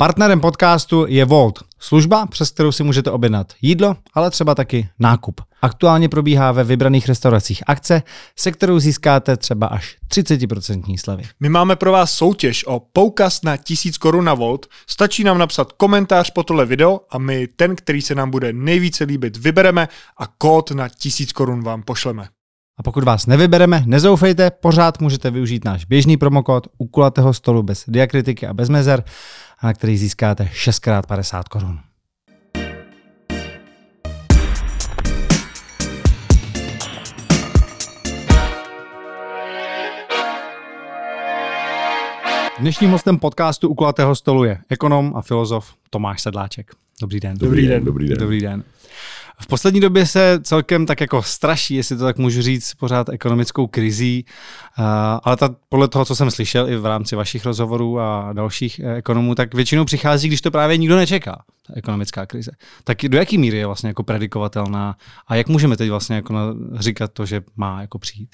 Partnerem podcastu je Volt, služba, přes kterou si můžete objednat jídlo, ale třeba taky nákup. Aktuálně probíhá ve vybraných restauracích akce, se kterou získáte třeba až 30% slevy. My máme pro vás soutěž o poukaz na 1000 korun na Volt. Stačí nám napsat komentář po tohle video a my ten, který se nám bude nejvíce líbit, vybereme a kód na 1000 korun vám pošleme. A pokud vás nevybereme, nezoufejte, pořád můžete využít náš běžný promokód u kulatého stolu bez diakritiky a bez mezer, na který získáte 6x50 korun. Dnešním hostem podcastu u kulatého stolu je ekonom a filozof Tomáš Sedláček. Dobrý den. Dobrý den. Dobrý den. Dobrý den. V poslední době se celkem tak jako straší, jestli to tak můžu říct, pořád ekonomickou krizí, ale ta, podle toho, co jsem slyšel i v rámci vašich rozhovorů a dalších eh, ekonomů, tak většinou přichází, když to právě nikdo nečeká, ta ekonomická krize. Tak do jaký míry je vlastně jako predikovatelná a jak můžeme teď vlastně jako říkat to, že má jako přijít?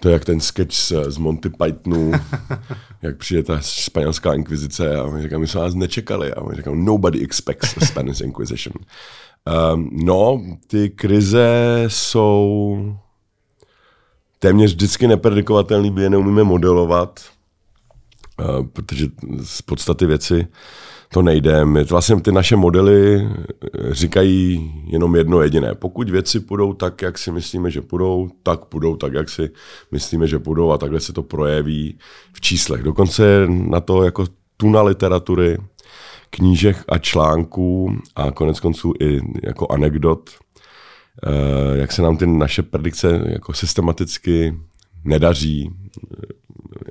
To je jak ten sketch z Monty Pythonu, jak přijde ta španělská inkvizice a oni říkají, my jsme nás nečekali a oni říkají, nobody expects the Spanish Inquisition. Um, no, ty krize jsou téměř vždycky nepredikovatelný, my je neumíme modelovat, uh, protože z podstaty věci to nejde. My, vlastně ty naše modely říkají jenom jedno jediné. Pokud věci půjdou tak, jak si myslíme, že půjdou, tak půjdou tak, jak si myslíme, že půjdou a takhle se to projeví v číslech. Dokonce na to jako tuna literatury, knížek a článků a konec konců i jako anekdot, eh, jak se nám ty naše predikce jako systematicky nedaří.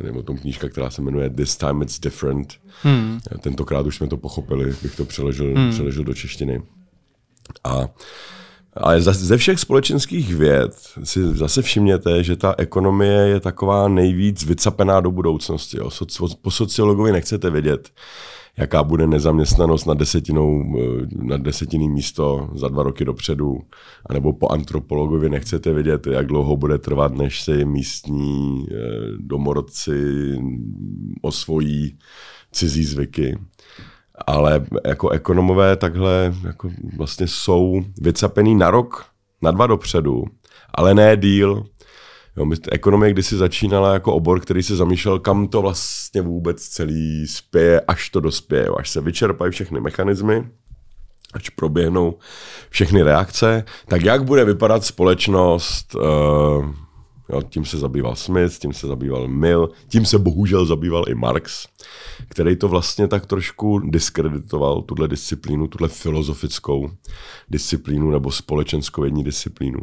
Nebo tom knížka, která se jmenuje This Time It's Different. Hmm. Tentokrát už jsme to pochopili, bych to přeložil, hmm. přeložil do češtiny. A ale ze všech společenských věd si zase všimněte, že ta ekonomie je taková nejvíc vycapená do budoucnosti. Jo. Po sociologovi nechcete vědět, jaká bude nezaměstnanost na, desetinou, eh, na desetiný místo za dva roky dopředu, anebo po antropologovi nechcete vědět, jak dlouho bude trvat, než se místní eh, domorodci osvojí cizí zvyky. Ale jako ekonomové takhle jako vlastně jsou vycapený na rok, na dva dopředu, ale ne díl. Jo, ekonomie kdysi začínala jako obor, který se zamýšlel, kam to vlastně vůbec celý spěje, až to dospěje, až se vyčerpají všechny mechanismy, až proběhnou všechny reakce, tak jak bude vypadat společnost, uh, jo, tím se zabýval Smith, tím se zabýval Mill, tím se bohužel zabýval i Marx, který to vlastně tak trošku diskreditoval, tuhle disciplínu, tuhle filozofickou disciplínu nebo společenskou jední disciplínu.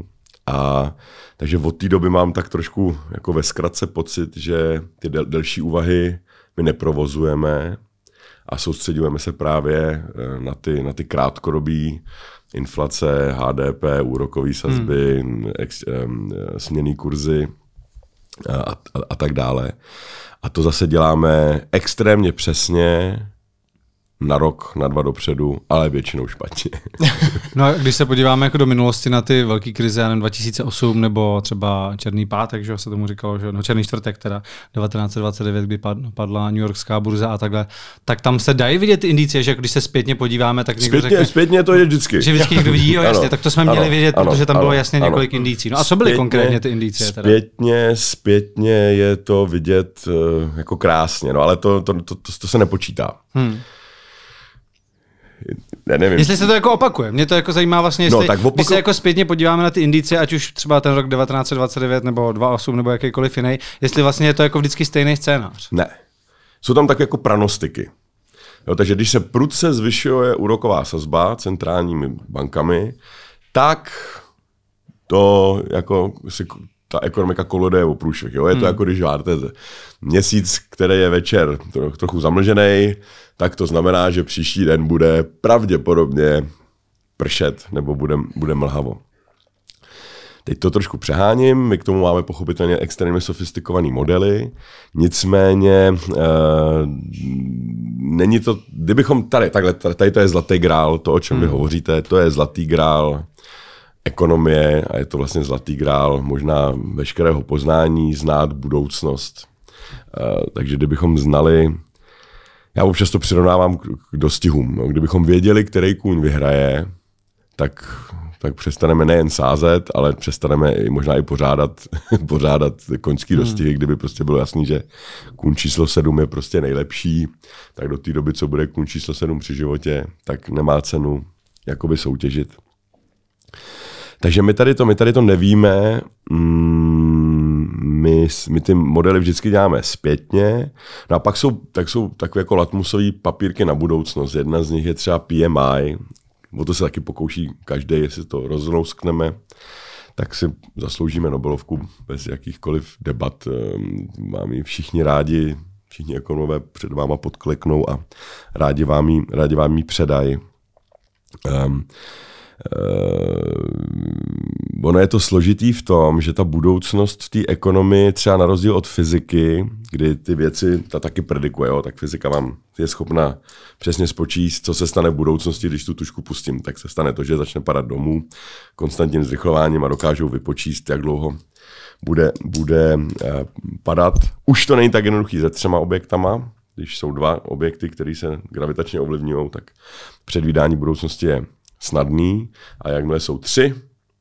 A takže od té doby mám tak trošku jako ve zkratce pocit, že ty del, delší úvahy my neprovozujeme a soustředujeme se právě eh, na ty, na ty krátkodobí inflace, HDP, úrokové sazby, hmm. ex, um, směný kurzy a, a, a tak dále. A to zase děláme extrémně přesně, na rok, na dva dopředu, ale většinou špatně. no a když se podíváme jako do minulosti na ty velké krize, nevím, 2008 nebo třeba Černý pátek, že se tomu říkalo, že no Černý čtvrtek teda 1929, kdy padla New Yorkská burza a takhle, tak tam se dají vidět ty indicie, že když se zpětně podíváme, tak někdo zpětně, řekne, zpětně to je vždycky. Že vždycky někdo vidí, jo, jasně, ano, tak to jsme měli ano, vědět, ano, protože tam ano, bylo jasně ano, několik indicí. No a co byly zpětně, konkrétně ty indicie? Teda? Zpětně, zpětně je to vidět uh, jako krásně, no ale to, to, to, to, to se nepočítá. Hmm ne, nevím. Jestli se to jako opakuje. Mě to jako zajímá vlastně, no, jestli, no, tak opaku... když se jako zpětně podíváme na ty indicie, ať už třeba ten rok 1929 nebo 28 nebo jakýkoliv jiný, jestli vlastně je to jako vždycky stejný scénář. Ne. Jsou tam tak jako pranostiky. Jo, takže když se prudce zvyšuje úroková sazba centrálními bankami, tak to jako si ta ekonomika kolode o průšvih. Jo? Je to hmm. jako když máte měsíc, který je večer trochu zamlžený, tak to znamená, že příští den bude pravděpodobně pršet nebo bude, bude mlhavo. Teď to trošku přeháním, my k tomu máme pochopitelně extrémně sofistikované modely, nicméně e, není to, kdybychom tady, takhle, tady to je zlatý grál, to, o čem hmm. vy hovoříte, to je zlatý grál ekonomie a je to vlastně zlatý grál možná veškerého poznání, znát budoucnost. E, takže kdybychom znali já občas to přirovnávám k, k dostihům. No. Kdybychom věděli, který kůň vyhraje, tak, tak přestaneme nejen sázet, ale přestaneme i možná i pořádat, pořádat koňský hmm. dostihy, kdyby prostě bylo jasný, že kůň číslo 7 je prostě nejlepší, tak do té doby, co bude kůň číslo 7 při životě, tak nemá cenu jakoby soutěžit. Takže my tady to, my tady to nevíme, mm, my, my ty modely vždycky děláme zpětně, no a pak jsou, tak jsou takové jako latmusové papírky na budoucnost. Jedna z nich je třeba PMI, o to se taky pokouší každý, jestli to rozlouskneme, tak si zasloužíme Nobelovku bez jakýchkoliv debat. Ehm, máme ji všichni rádi, všichni ekonomové před váma podkleknou a rádi vám ji, rádi vám ji předají. Um, Uh, ono je to složitý v tom, že ta budoucnost v té ekonomii, třeba na rozdíl od fyziky, kdy ty věci ta taky predikuje, jo, tak fyzika vám je schopna přesně spočíst, co se stane v budoucnosti, když tu tušku pustím. Tak se stane to, že začne padat domů konstantním zrychlováním a dokážou vypočíst, jak dlouho bude, bude uh, padat. Už to není tak jednoduchý se třema objektama, když jsou dva objekty, které se gravitačně ovlivňují, tak předvídání budoucnosti je snadný a jakmile jsou tři,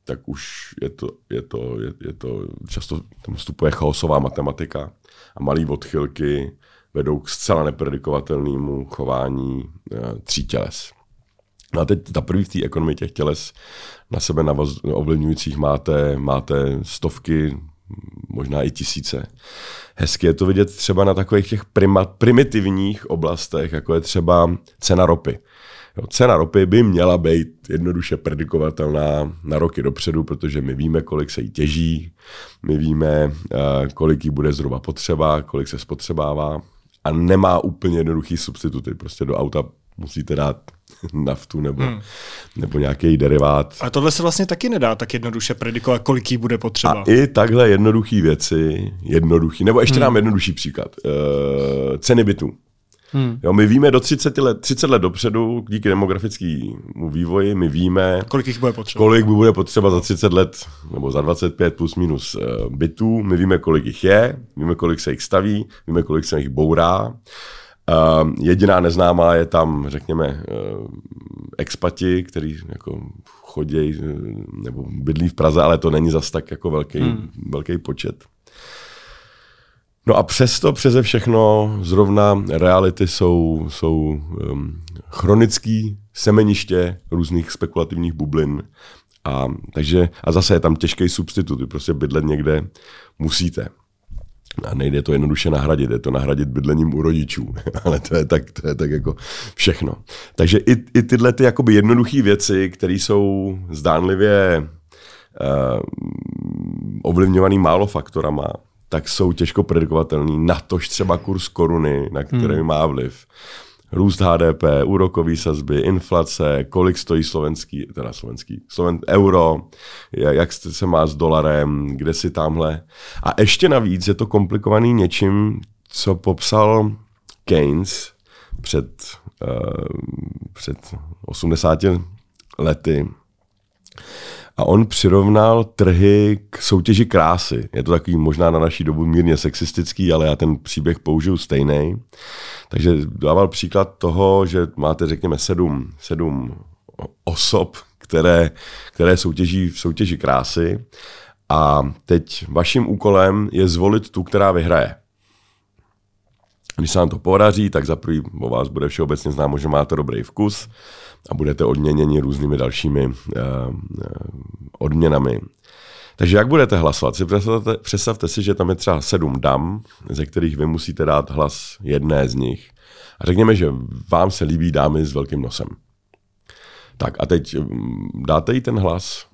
tak už je to, je to, je, je to často tam vstupuje chaosová matematika a malé odchylky vedou k zcela nepredikovatelnému chování e, tří těles. No a teď ta první v té ekonomii těch těles na sebe navaz, ovlivňujících máte, máte stovky, možná i tisíce. Hezky je to vidět třeba na takových těch prima, primitivních oblastech, jako je třeba cena ropy. Jo, cena ropy by měla být jednoduše predikovatelná na roky dopředu, protože my víme, kolik se jí těží, my víme, eh, kolik jí bude zhruba potřeba, kolik se spotřebává a nemá úplně jednoduchý substituty. Prostě do auta musíte dát naftu nebo, hmm. nebo nějaký derivát. A tohle se vlastně taky nedá tak jednoduše predikovat, kolik jí bude potřeba. A i takhle jednoduché věci, jednoduchý, nebo ještě hmm. nám jednodušší příklad, uh, ceny bytů. Hmm. Jo, my víme do 30 let, 30 let dopředu, díky demografickému vývoji, my víme, kolik jich bude potřeba. Kolik bude potřeba za 30 let, nebo za 25 plus minus uh, bytů. My víme, kolik jich je, víme, kolik se jich staví, víme, kolik se jich bourá. Uh, jediná neznámá je tam, řekněme, uh, expati, který jako chodí nebo bydlí v Praze, ale to není zas tak jako velký, hmm. velký počet. No a přesto, přeze všechno, zrovna reality jsou, jsou um, chronický semeniště různých spekulativních bublin. A, takže, a zase je tam těžký substitut, vy prostě bydlet někde musíte. A nejde to jednoduše nahradit, je to nahradit bydlením u rodičů, ale to je tak, to je tak jako všechno. Takže i, i tyhle ty jakoby jednoduché věci, které jsou zdánlivě uh, ovlivňované málo faktorama, tak jsou těžko predikovatelný. Natož třeba kurz koruny, na který hmm. má vliv. Růst HDP, úrokové sazby, inflace, kolik stojí slovenský, teda slovenský, sloven, euro, jak se má s dolarem, kde si tamhle. A ještě navíc je to komplikovaný něčím, co popsal Keynes před, uh, před 80 lety a on přirovnal trhy k soutěži krásy. Je to takový možná na naší dobu mírně sexistický, ale já ten příběh použiju stejný. Takže dával příklad toho, že máte, řekněme, sedm, sedm osob, které, které soutěží v soutěži krásy a teď vaším úkolem je zvolit tu, která vyhraje. Když se vám to podaří, tak za prvý o vás bude všeobecně známo, že máte dobrý vkus a budete odměněni různými dalšími uh, odměnami. Takže jak budete hlasovat? Si představte, představte si, že tam je třeba sedm dam, ze kterých vy musíte dát hlas jedné z nich. A řekněme, že vám se líbí dámy s velkým nosem. Tak a teď mm, dáte jí ten hlas?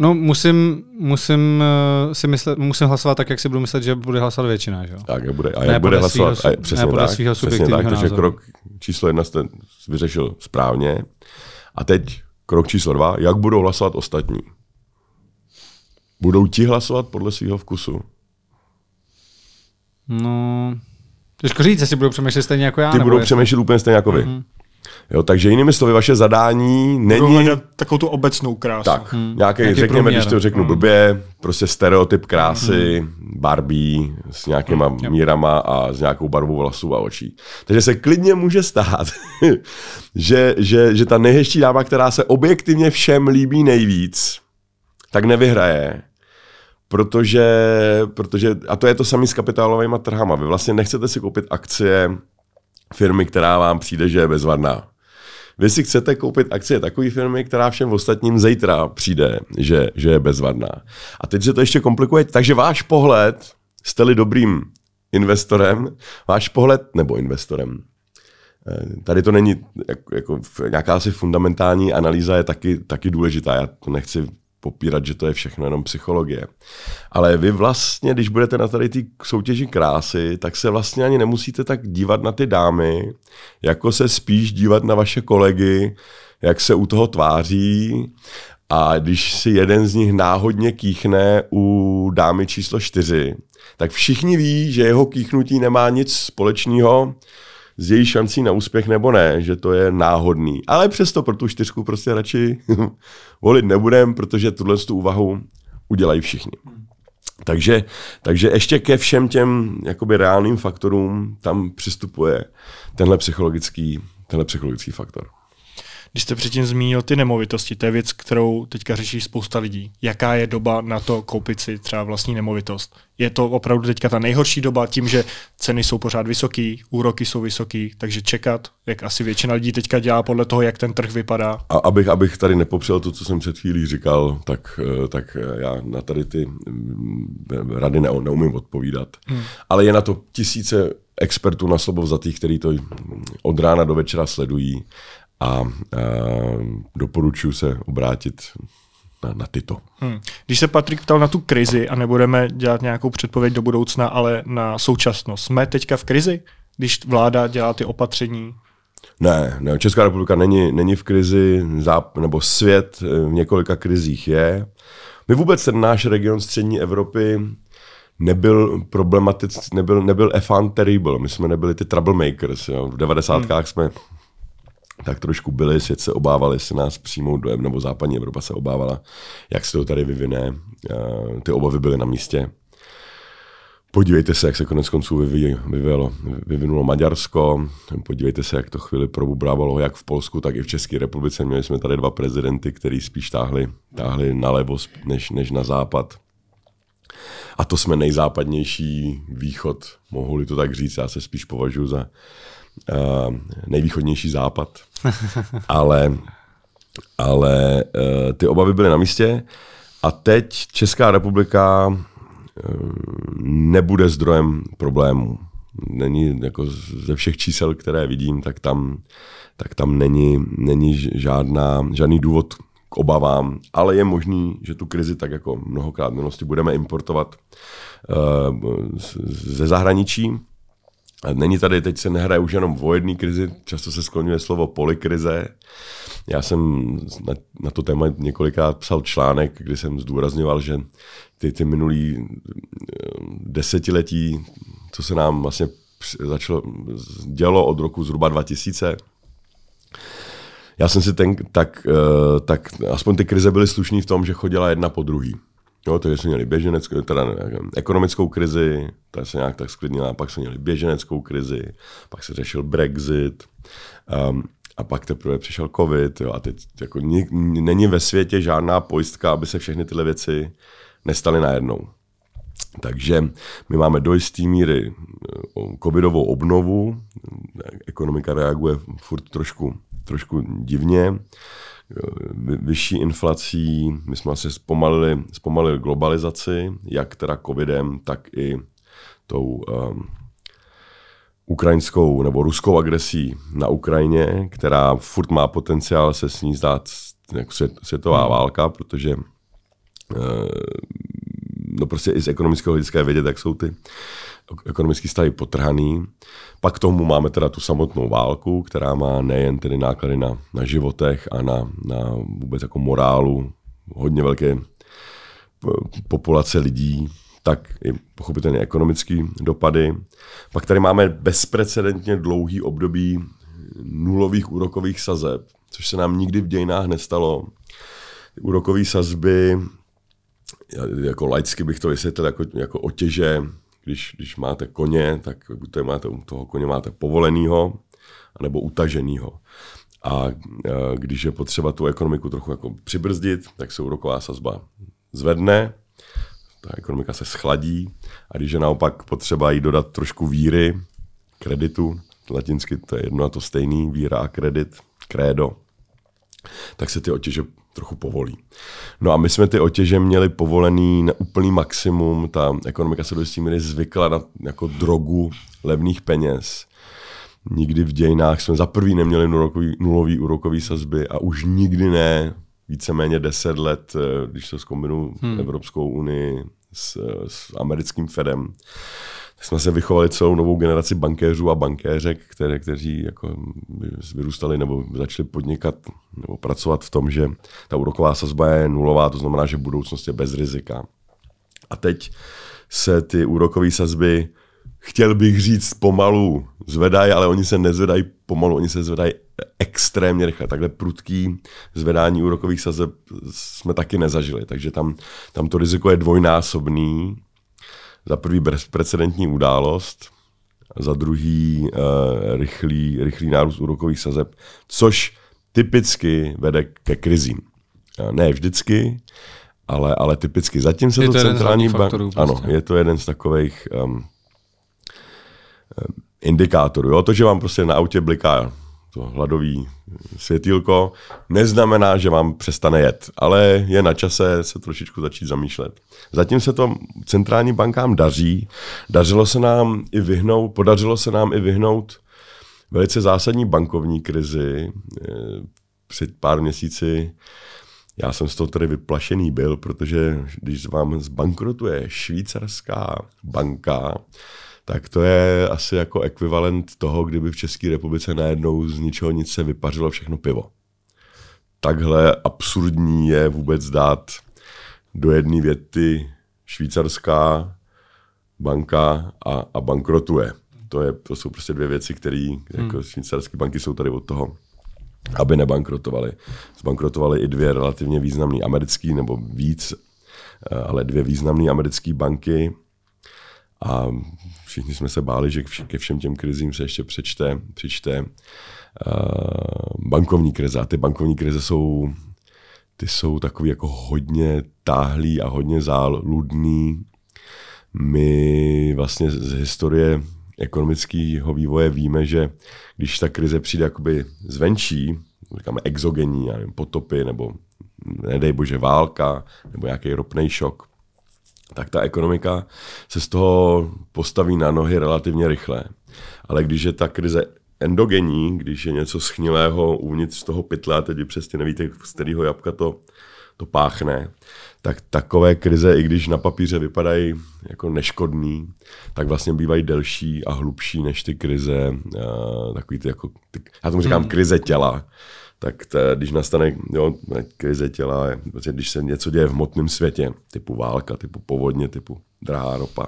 No musím, musím uh, si myslet, musím hlasovat tak, jak si budu myslet, že bude hlasovat většina. Že? Tak, jak bude, a jak ne bude hlasovat, svýho, a, přesně ne tak, svýho přesně tak, takže krok číslo jedna jste vyřešil správně. A teď krok číslo dva, jak budou hlasovat ostatní? Budou ti hlasovat podle svého vkusu? No, těžko říct, jestli budou přemýšlet stejně jako já. Ty budou přemýšlet úplně stejně jako vy. Mm-hmm. Jo, takže jinými slovy, vaše zadání není... takovou tu obecnou krásu. Tak, hmm. nějaký, Nějaký řekněme, průměr. když to řeknu blbě, prostě stereotyp krásy, hmm. Barbie s nějakýma hmm. mírama a s nějakou barvou vlasů a očí. Takže se klidně může stát, že, že, že ta nejhezčí dáma, která se objektivně všem líbí nejvíc, tak nevyhraje, protože, protože a to je to samé s kapitálovými trhama. Vy vlastně nechcete si koupit akcie firmy, která vám přijde, že je bezvadná. Vy si chcete koupit akcie takové firmy, která všem ostatním zítra přijde, že, že je bezvadná. A teď se to ještě komplikuje. Takže váš pohled, jste-li dobrým investorem, váš pohled, nebo investorem, eh, Tady to není, jako, jako nějaká asi fundamentální analýza je taky, taky důležitá. Já to nechci popírat, že to je všechno jenom psychologie. Ale vy vlastně, když budete na tady té soutěži krásy, tak se vlastně ani nemusíte tak dívat na ty dámy, jako se spíš dívat na vaše kolegy, jak se u toho tváří a když si jeden z nich náhodně kýchne u dámy číslo čtyři, tak všichni ví, že jeho kýchnutí nemá nic společného s její šancí na úspěch nebo ne, že to je náhodný. Ale přesto pro tu čtyřku prostě radši volit nebudem, protože tuhle tu úvahu udělají všichni. Takže, takže ještě ke všem těm jakoby reálným faktorům tam přistupuje tenhle psychologický, tenhle psychologický faktor. Když jste předtím zmínil ty nemovitosti, to je věc, kterou teďka řeší spousta lidí. Jaká je doba na to koupit si třeba vlastní nemovitost? Je to opravdu teďka ta nejhorší doba tím, že ceny jsou pořád vysoký, úroky jsou vysoký, takže čekat, jak asi většina lidí teďka dělá podle toho, jak ten trh vypadá. A abych, abych tady nepopřel to, co jsem před chvílí říkal, tak, eh, tak já na tady ty mm, rady ne, neumím odpovídat. Hmm. Ale je na to tisíce expertů na slovo vzatých, který to od rána do večera sledují a, a doporučuji se obrátit na, na tyto. Hmm. Když se Patrik ptal na tu krizi a nebudeme dělat nějakou předpověď do budoucna, ale na současnost, jsme teďka v krizi, když vláda dělá ty opatření? Ne, ne Česká republika není, není v krizi, záp, nebo svět v několika krizích je. My vůbec ten náš region střední Evropy nebyl problematický, nebyl, nebyl effant terrible. My jsme nebyli ty troublemakers. Jo. V 90. Hmm. jsme tak trošku byli, svět se obávali se nás přijmout do nebo západní Evropa se obávala, jak se to tady vyvine. Ty obavy byly na místě. Podívejte se, jak se konec konců vyvíjelo, vyvinulo Maďarsko, podívejte se, jak to chvíli probubrávalo jak v Polsku, tak i v České republice. Měli jsme tady dva prezidenty, který spíš táhli, táhli nalevo než, než na západ. A to jsme nejzápadnější východ, mohu-li to tak říct, já se spíš považuji za nejvýchodnější západ. ale ale uh, ty obavy byly na místě a teď Česká republika uh, nebude zdrojem problémů. Není jako ze všech čísel, které vidím, tak tam, tak tam není, není žádná, žádný důvod k obavám, ale je možný, že tu krizi tak jako mnohokrát v minulosti budeme importovat uh, ze zahraničí. Není tady, teď se nehraje už jenom o jedné krizi, často se skloňuje slovo polikrize. Já jsem na, na to téma několikrát psal článek, kdy jsem zdůrazňoval, že ty, ty minulý desetiletí, co se nám vlastně začalo dělo od roku zhruba 2000, já jsem si ten, tak, tak aspoň ty krize byly slušný v tom, že chodila jedna po druhý. Jo, takže jsme měli běženeckou, teda ne, ekonomickou krizi, ta se nějak tak sklidnila, pak jsme měli běženeckou krizi, pak se řešil Brexit, um, a pak teprve přišel covid jo, a teď jako ní, není ve světě žádná pojistka, aby se všechny tyhle věci nestaly najednou. Takže my máme do jisté míry covidovou obnovu, ekonomika reaguje furt trošku, trošku divně, vyšší inflací, my jsme asi zpomalili, zpomalili globalizaci, jak teda covidem, tak i tou um, ukrajinskou nebo ruskou agresí na Ukrajině, která furt má potenciál se s ní zdát jako svět, světová hmm. válka, protože uh, no prostě i z ekonomického hlediska vědět, jak jsou ty ekonomický stavy potrhaný. Pak k tomu máme teda tu samotnou válku, která má nejen tedy náklady na, na životech a na, na vůbec jako morálu hodně velké populace lidí, tak i pochopitelně ekonomické dopady. Pak tady máme bezprecedentně dlouhý období nulových úrokových sazeb, což se nám nikdy v dějinách nestalo. Úrokové sazby, jako laicky bych to vysvětlil jako, jako otěže, když, když máte koně, tak to máte, u toho koně máte povolenýho, nebo utaženýho. A když je potřeba tu ekonomiku trochu jako přibrzdit, tak se úroková sazba zvedne, ta ekonomika se schladí a když je naopak potřeba jí dodat trošku víry, kreditu, latinsky to je jedno a to stejný, víra a kredit, krédo, tak se ty otěže trochu povolí. No a my jsme ty otěže měli povolený na úplný maximum, ta ekonomika se do jistý míry zvykla na jako drogu levných peněz. Nikdy v dějinách jsme za prvý neměli nulový, nulový úrokový sazby a už nikdy ne víceméně 10 let, eh, když to zkombinu hmm. Evropskou unii s, s americkým Fedem, jsme se vychovali celou novou generaci bankéřů a bankéřek, které, kteří jako vyrůstali nebo začali podnikat nebo pracovat v tom, že ta úroková sazba je nulová, to znamená, že budoucnost je bez rizika. A teď se ty úrokové sazby chtěl bych říct pomalu zvedají, ale oni se nezvedají pomalu, oni se zvedají extrémně rychle. Takhle prudký zvedání úrokových sazeb jsme taky nezažili, takže tam, tam to riziko je dvojnásobný. Za prvý bezprecedentní událost, za druhý uh, rychlý, rychlý nárůst úrokových sazeb, což typicky vede ke krizím. Ne vždycky, ale, ale typicky. Zatím se je to, to centrální bank... Prostě. Ano, je to jeden z takových um, indikátorů. Jo? To, že vám prostě na autě bliká to hladový světýlko, neznamená, že vám přestane jet, ale je na čase se trošičku začít zamýšlet. Zatím se to centrální bankám daří. Dařilo se nám i vyhnout, podařilo se nám i vyhnout velice zásadní bankovní krizi. Eh, před pár měsíci já jsem z toho tady vyplašený byl, protože když vám zbankrotuje švýcarská banka, tak to je asi jako ekvivalent toho, kdyby v České republice najednou z ničeho nic se vypařilo všechno pivo. Takhle absurdní je vůbec dát do jedné věty švýcarská banka a, a bankrotuje. To, je, to jsou prostě dvě věci, které jako hmm. švýcarské banky jsou tady od toho, aby nebankrotovaly. Zbankrotovaly i dvě relativně významné americké, nebo víc, eh, ale dvě významné americké banky, a všichni jsme se báli, že ke všem těm krizím se ještě přečte, přečte uh, bankovní krize. A ty bankovní krize jsou, ty jsou takový jako hodně táhlý a hodně záludný. My vlastně z historie ekonomického vývoje víme, že když ta krize přijde jakoby zvenčí, říkáme exogenní, nevím, potopy nebo nedej bože válka nebo nějaký ropný šok, tak ta ekonomika se z toho postaví na nohy relativně rychle. Ale když je ta krize endogenní, když je něco schnilého uvnitř toho pytle a teď vy přesně nevíte, z kterého jabka to, to páchne, tak takové krize, i když na papíře vypadají jako neškodný, tak vlastně bývají delší a hlubší než ty krize, uh, takový ty jako, ty, já tomu říkám hmm. krize těla, tak ta, když nastane jo, krize těla, protože když se něco děje v hmotném světě, typu válka, typu povodně, typu drahá ropa,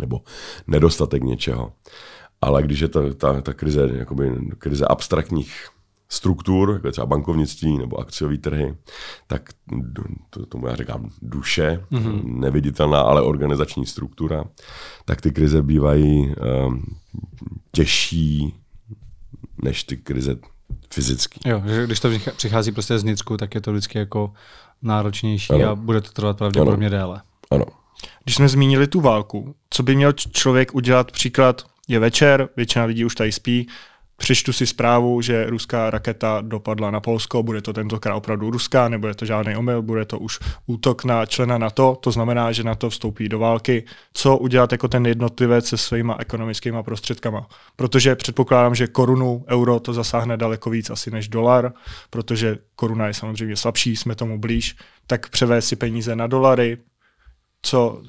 nebo nedostatek něčeho. Ale když je ta, ta, ta krize, jakoby krize abstraktních struktur, jako třeba bankovnictví nebo akciové trhy, tak to, tomu já říkám duše, mm-hmm. neviditelná, ale organizační struktura, tak ty krize bývají um, těžší než ty krize fyzický. Jo, že když to přichází prostě z Nicku, tak je to vždycky jako náročnější ano. a bude to trvat pravděpodobně ano. déle. Ano. Když jsme zmínili tu válku, co by měl člověk udělat? Příklad je večer, většina lidí už tady spí, přečtu si zprávu, že ruská raketa dopadla na Polsko, bude to tentokrát opravdu ruská, nebude to žádný omyl, bude to už útok na člena NATO, to znamená, že NATO vstoupí do války. Co udělat jako ten jednotlivec se svýma ekonomickými prostředkama? Protože předpokládám, že korunu, euro to zasáhne daleko víc asi než dolar, protože koruna je samozřejmě slabší, jsme tomu blíž, tak převést si peníze na dolary, co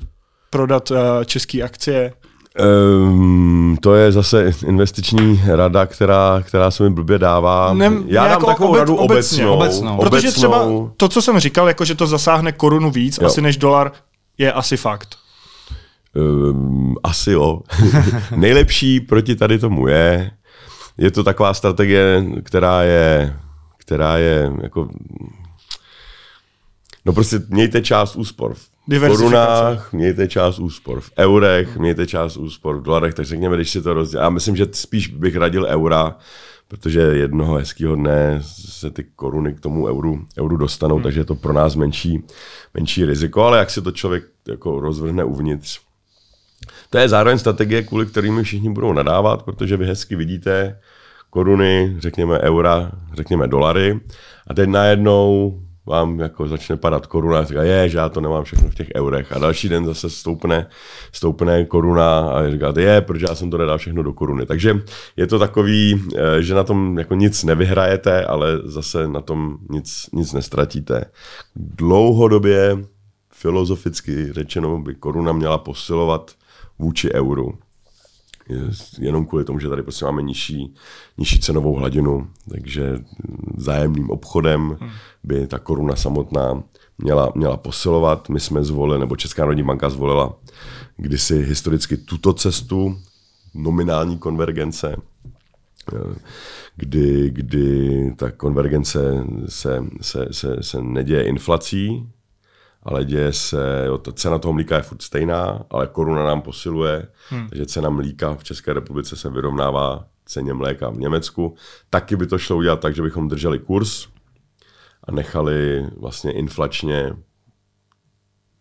prodat uh, české akcie, Um, to je zase investiční rada, která, která se mi blbě dává. Ne, Já dám takovou obec, radu obecně, obecnou, obecnou. Protože třeba to, co jsem říkal, jako že to zasáhne korunu víc jo. asi než dolar, je asi fakt. Um, asi jo. Nejlepší proti tady tomu je, je to taková strategie, která je, která je jako No prostě mějte část úspor v korunách, mějte část úspor v eurech, mějte část úspor v dolarech, tak řekněme, když si to rozdělí. Já myslím, že spíš bych radil eura, protože jednoho hezkého dne se ty koruny k tomu euru, euru dostanou, hmm. takže je to pro nás menší, menší riziko, ale jak si to člověk jako rozvrhne uvnitř, to je zároveň strategie, kvůli kterými všichni budou nadávat, protože vy hezky vidíte koruny, řekněme eura, řekněme dolary a teď najednou vám jako začne padat koruna a říká, je, že já to nemám všechno v těch eurech. A další den zase stoupne, stoupne koruna a říká, je, protože já jsem to nedal všechno do koruny. Takže je to takový, eh, že na tom jako nic nevyhrajete, ale zase na tom nic, nic nestratíte. Dlouhodobě filozoficky řečeno by koruna měla posilovat vůči euru jenom kvůli tomu, že tady prostě máme nižší, nižší cenovou hladinu, takže zájemným obchodem by ta koruna samotná měla, měla posilovat. My jsme zvolili, nebo Česká národní banka zvolila kdysi historicky tuto cestu nominální konvergence, kdy, kdy ta konvergence se, se, se, se neděje inflací, ale děje se, jo, ta cena toho mlíka je furt stejná, ale koruna nám posiluje, hmm. takže cena mlíka v České republice se vyrovnává ceně mléka v Německu. Taky by to šlo udělat tak, že bychom drželi kurz a nechali vlastně inflačně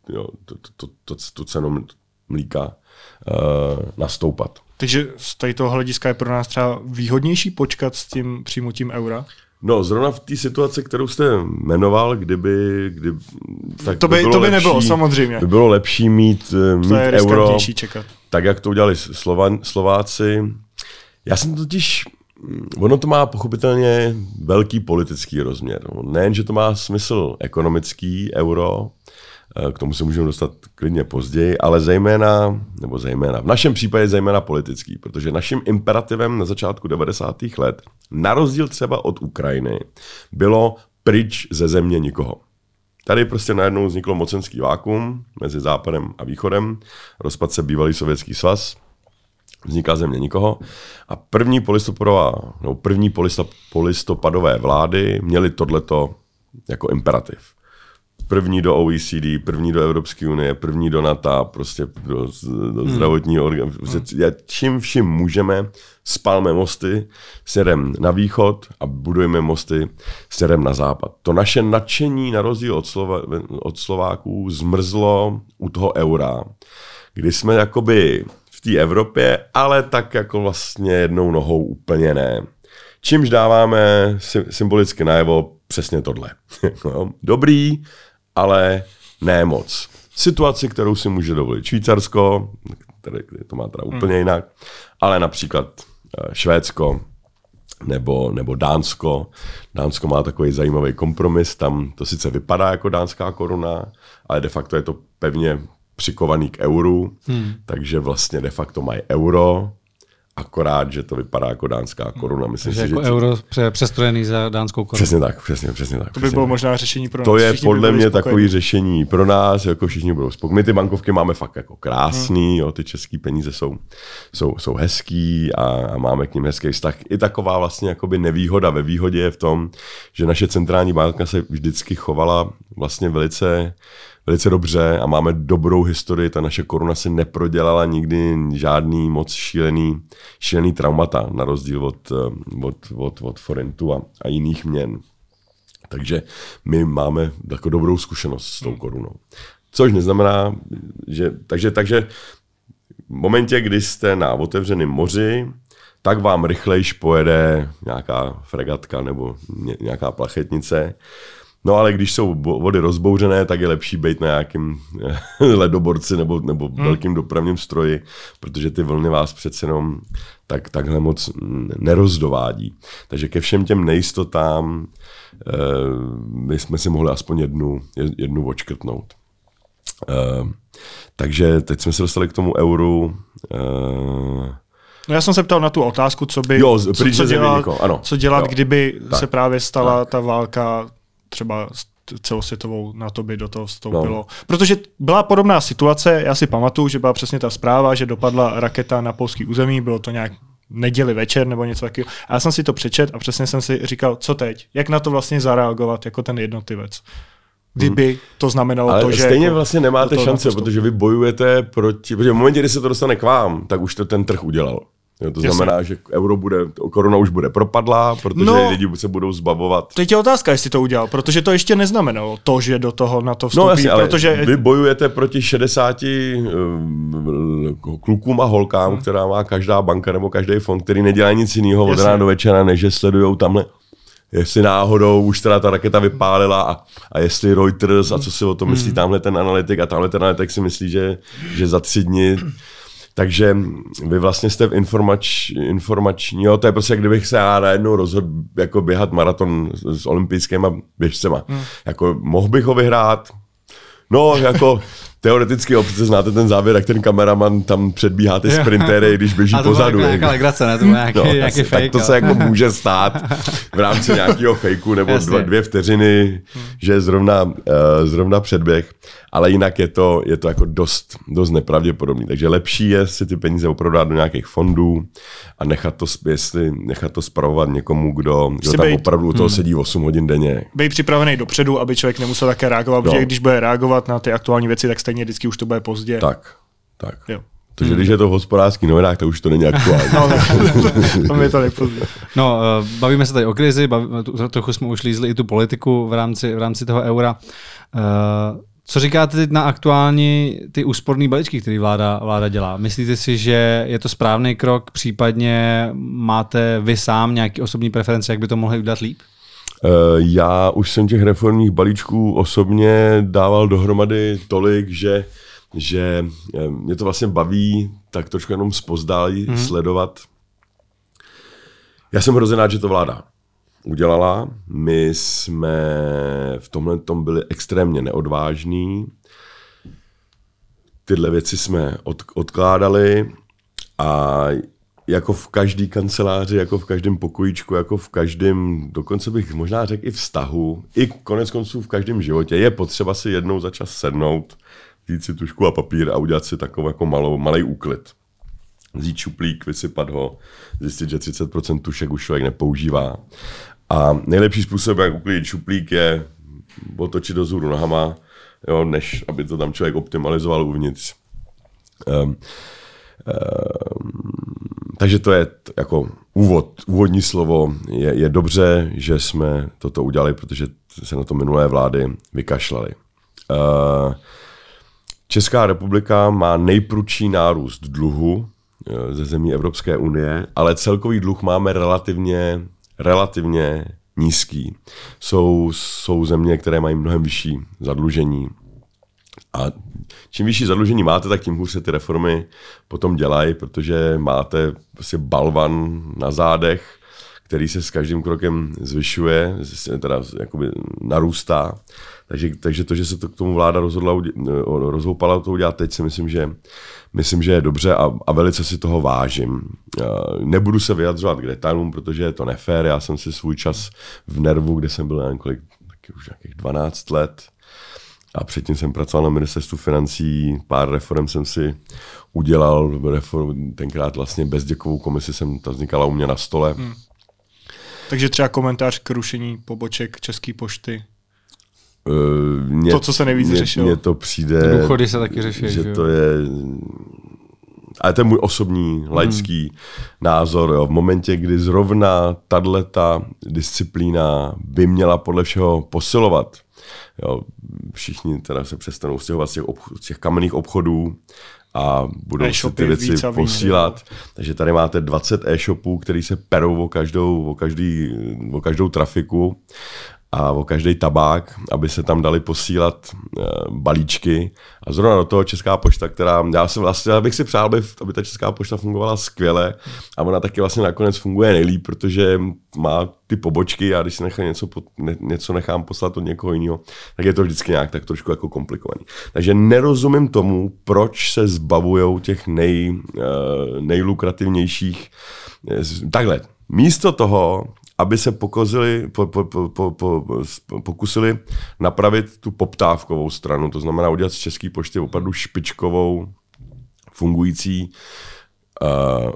jo, to, to, to, tu cenu mlíka uh, nastoupat. Takže z toho hlediska je pro nás třeba výhodnější počkat s tím přijmutím eura? No, zrovna v té situaci, kterou jste jmenoval, kdyby... Kdy, tak to by, by, bylo to by nebylo, lepší, samozřejmě. By bylo lepší mít, eh, mít euro, čekat. tak jak to udělali Slova, Slováci. Já jsem totiž... Mm, ono to má pochopitelně velký politický rozměr. Nejen, že to má smysl ekonomický euro, k tomu se můžeme dostat klidně později, ale zejména, nebo zejména, v našem případě zejména politický, protože naším imperativem na začátku 90. let, na rozdíl třeba od Ukrajiny, bylo pryč ze země nikoho. Tady prostě najednou vzniklo mocenský vákum mezi západem a východem, rozpad se bývalý sovětský svaz, vzniká země nikoho a první polistopadová, nebo první polistopadové vlády měly tohleto jako imperativ první do OECD, první do Evropské unie, první do NATO, prostě do, do hmm. zdravotního orgánu. Prostě hmm. čím vším můžeme, spalme mosty směrem na východ a budujeme mosty směrem na západ. To naše nadšení, na rozdíl od, Slova, od Slováků, zmrzlo u toho eura, kdy jsme jakoby v té Evropě, ale tak jako vlastně jednou nohou úplně ne. Čímž dáváme symbolicky najevo přesně tohle. Dobrý, ale ne moc. Situaci, kterou si může dovolit Švýcarsko, které to má teda úplně hmm. jinak, ale například eh, Švédsko, nebo, nebo Dánsko. Dánsko má takový zajímavý kompromis, tam to sice vypadá jako dánská koruna, ale de facto je to pevně přikovaný k euru, hmm. takže vlastně de facto mají euro, akorát, že to vypadá jako dánská koruna. Myslím si, jako že euro pře- přestrojený za dánskou korunu. Přesně tak, přesně, přesně tak. To by bylo tak. možná řešení pro nás. To je podle mě takový řešení pro nás, jako všichni budou spokojení. My ty bankovky máme fakt jako krásný, hmm. jo, ty české peníze jsou, jsou, jsou hezký a, a, máme k ním hezký vztah. I taková vlastně jakoby nevýhoda ve výhodě je v tom, že naše centrální banka se vždycky chovala vlastně velice velice dobře a máme dobrou historii. Ta naše koruna si neprodělala nikdy žádný moc šílený, šílený traumata, na rozdíl od, eh, od, od, od forentu a, a jiných měn. Takže my máme jako dobrou zkušenost s tou korunou. Což neznamená, že... Takže, takže v momentě, kdy jste na otevřeném moři, tak vám rychlejš pojede nějaká fregatka nebo nějaká plachetnice No ale když jsou vody rozbouřené, tak je lepší být na nějakým ledoborci nebo, nebo hmm. velkým dopravním stroji, protože ty vlny vás přece jenom tak, takhle moc nerozdovádí. Takže ke všem těm nejistotám eh, my jsme si mohli aspoň jednu, jednu očkrtnout. Eh, takže teď jsme se dostali k tomu euru. Eh, No já jsem se ptal na tu otázku, co by, jo, co, co, dělat, ano, co dělat, jo, kdyby tak, se právě stala tak. ta válka třeba celosvětovou na to by do toho vstoupilo. No. Protože byla podobná situace, já si pamatuju, že byla přesně ta zpráva, že dopadla raketa na polský území, bylo to nějak neděli večer nebo něco takového. A já jsem si to přečet a přesně jsem si říkal, co teď? Jak na to vlastně zareagovat jako ten jednotlivec? Kdyby to znamenalo Ale to, že... stejně jako vlastně nemáte šance, protože vy bojujete proti, protože v momentě, kdy se to dostane k vám, tak už to ten trh udělal. Jo, to Jasně. znamená, že euro bude, koruna už bude propadlá, protože No. lidi se budou zbavovat. Teď je otázka, jestli to udělal, protože to ještě neznamenalo to, že do toho na to vstoupí, No jasně, ale protože vy bojujete proti 60 um, klukům a holkám, hmm. která má každá banka nebo každý fond, který nedělá nic jiného od rána do večera, než že sledují tamhle jestli náhodou už teda ta raketa vypálila a, a jestli Reuters a co si o tom Hmm. myslí tamhle ten analytik a tamhle ten analytik si myslí, že, že za tři dny takže vy vlastně jste v informač, informační, jo, to je prostě, kdybych se já najednou rozhodl jako běhat maraton s, s olympijskýma běžcema. Hmm. Jako mohl bych ho vyhrát, No, jako teoreticky, protože znáte ten závěr, jak ten kameraman tam předbíhá ty sprintery, když běží A to pozadu. jako nějaká legrace, ne? To byl nějaký, No, nějaký jasně, fake. tak to se jako může stát v rámci nějakého fejku nebo Jasně. dva, dvě vteřiny, že je zrovna, uh, zrovna předběh, ale jinak je to, je to jako dost, dost nepravděpodobný. Takže lepší je si ty peníze opravdu dát do nějakých fondů a nechat to, jestli, nechat to spravovat někomu, kdo, kdo Prostě tam bejt- opravdu u toho sedí 8 hodin denně. být připravený dopředu, aby člověk nemusel také reagovat, protože No. když bude reagovat na ty aktuální věci, tak stejně vždycky už to bude pozdě. Tak, tak. Jo. Takže když je to v hospodářských novinách, tak už to není aktuální. No, to to nepozdě. No, eh, bavíme se tady o krizi, baví, trochu jsme už lízli i tu politiku v rámci, v rámci toho eura. Eh, Co říkáte teď na aktuální ty úsporné balíčky, které vláda, vláda dělá? Myslíte si, že je to správný krok, případně máte vy sám nějaký osobní preference, jak by to mohli udělat líp? Eh, Já už jsem těch reformních balíčků osobně dával dohromady tolik, že, že eh, mě to vlastně baví tak trošku jenom spozdálí hmm. sledovat. Já jsem hrozně rád, že to vláda udělala. My jsme v tomhle tom byli extrémně neodvážní. Tyhle věci jsme od, odkládali a jako v každé kanceláři, jako v každém pokojíčku, jako v každém, dokonce bych možná řekl i vztahu, i konec konců v každém životě, je potřeba si jednou za čas sednout, vzít si tušku a papír a udělat si takový jako malou, malý úklid. Vzít šuplík, vysypat ho, zjistit, že 30% tušek už člověk nepoužívá. A nejlepší způsob, jak uklidit šuplík, je otočit do zůru nohama, jo, než aby to tam člověk optimalizoval uvnitř. Um, takže to je jako úvod, úvodní slovo. Je, je dobře, že jsme toto udělali, protože se na to minulé vlády vykašlali. Uh, Česká republika má nejprudší nárůst dluhu eh, ze zemí Evropské unie, ale celkový dluh máme relativně, relativně nízký. Jsou, jsou země, které mají mnohem vyšší zadlužení. A čím vyšší zadlužení máte, tak tím hůř se ty reformy potom dělají, protože máte prostě balvan na zádech, který se s každým krokem zvyšuje, teda jakoby narůstá. Takže, takže to, že se to k tomu vláda rozhodla, rozhoupala to udělat teď, si myslím, že, myslím, že je dobře a, a velice si toho vážím. Nebudu se vyjadřovat k detailům, protože je to nefér. Já jsem si svůj čas v nervu, kde jsem byl nevím, kolik, taky už nějakých 12 let, a předtím jsem pracoval na ministerstvu financí, pár reform jsem si udělal, reform, tenkrát vlastně bezděkovou komisi jsem, ta vznikala u mě na stole. Hmm. Takže třeba komentář k rušení poboček České pošty. Uh, mě, To, co se nejvíc mě, řešilo. Mně to přijde, Důchody se taky řeší, že že to je... Ale to je můj osobní, laický hmm. názor. Jo. V momentě, kdy zrovna tato disciplína by měla podle všeho posilovat, jo, všichni teda se přestanou stěhovat z těch, obch- z těch kamenných obchodů a budou si ty věci víc a víc, posílat. Takže tady máte 20 e-shopů, který se perou o každou, o každý, o každou trafiku a o každý tabák, aby se tam dali posílat uh, balíčky. A zrovna do toho Česká pošta, která, já, jsem vlastně, já bych si přál, aby, aby ta Česká pošta fungovala skvěle a ona taky vlastně nakonec funguje nejlíp, protože má ty pobočky a když si nechám něco, pod- ne, něco nechám poslat od někoho jiného, tak je to vždycky nějak tak trošku jako komplikovaný. Takže nerozumím tomu, proč se zbavují těch nej, uh, nejlukrativnějších. eh, Takhle, místo toho, aby se pokozili, po, po, po, po, po, pokusili napravit tu poptávkovou stranu, to znamená udělat z České pošty opravdu špičkovou, fungující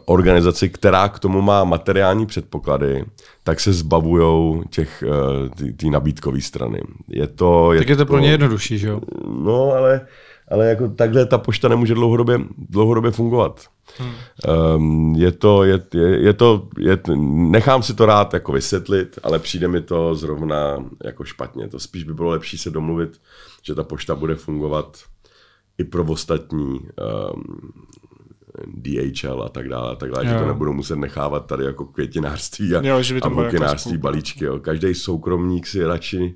organizaci, která k tomu má materiální předpoklady, tak se zbavují těch uh, té nabídkové strany. Je to, je tak je to, to pro ně jednodušší, že jo? No, ale, ale jako takhle ta pošta nemůže dlouhodobě, dlouhodobě fungovat. Hmm. Um, je to, je, je, je to, je, nechám si to rád jako vysvětlit, ale přijde mi to zrovna jako špatně. To spíš by bylo lepší se domluvit, že ta pošta bude fungovat i pro ostatní um, DHL a tak dále, a tak dále, jo. že to nebudou muset nechávat tady jako květinářství a, jo, že by to a bukinářství, jako balíčky. Jo. Každý soukromník si radši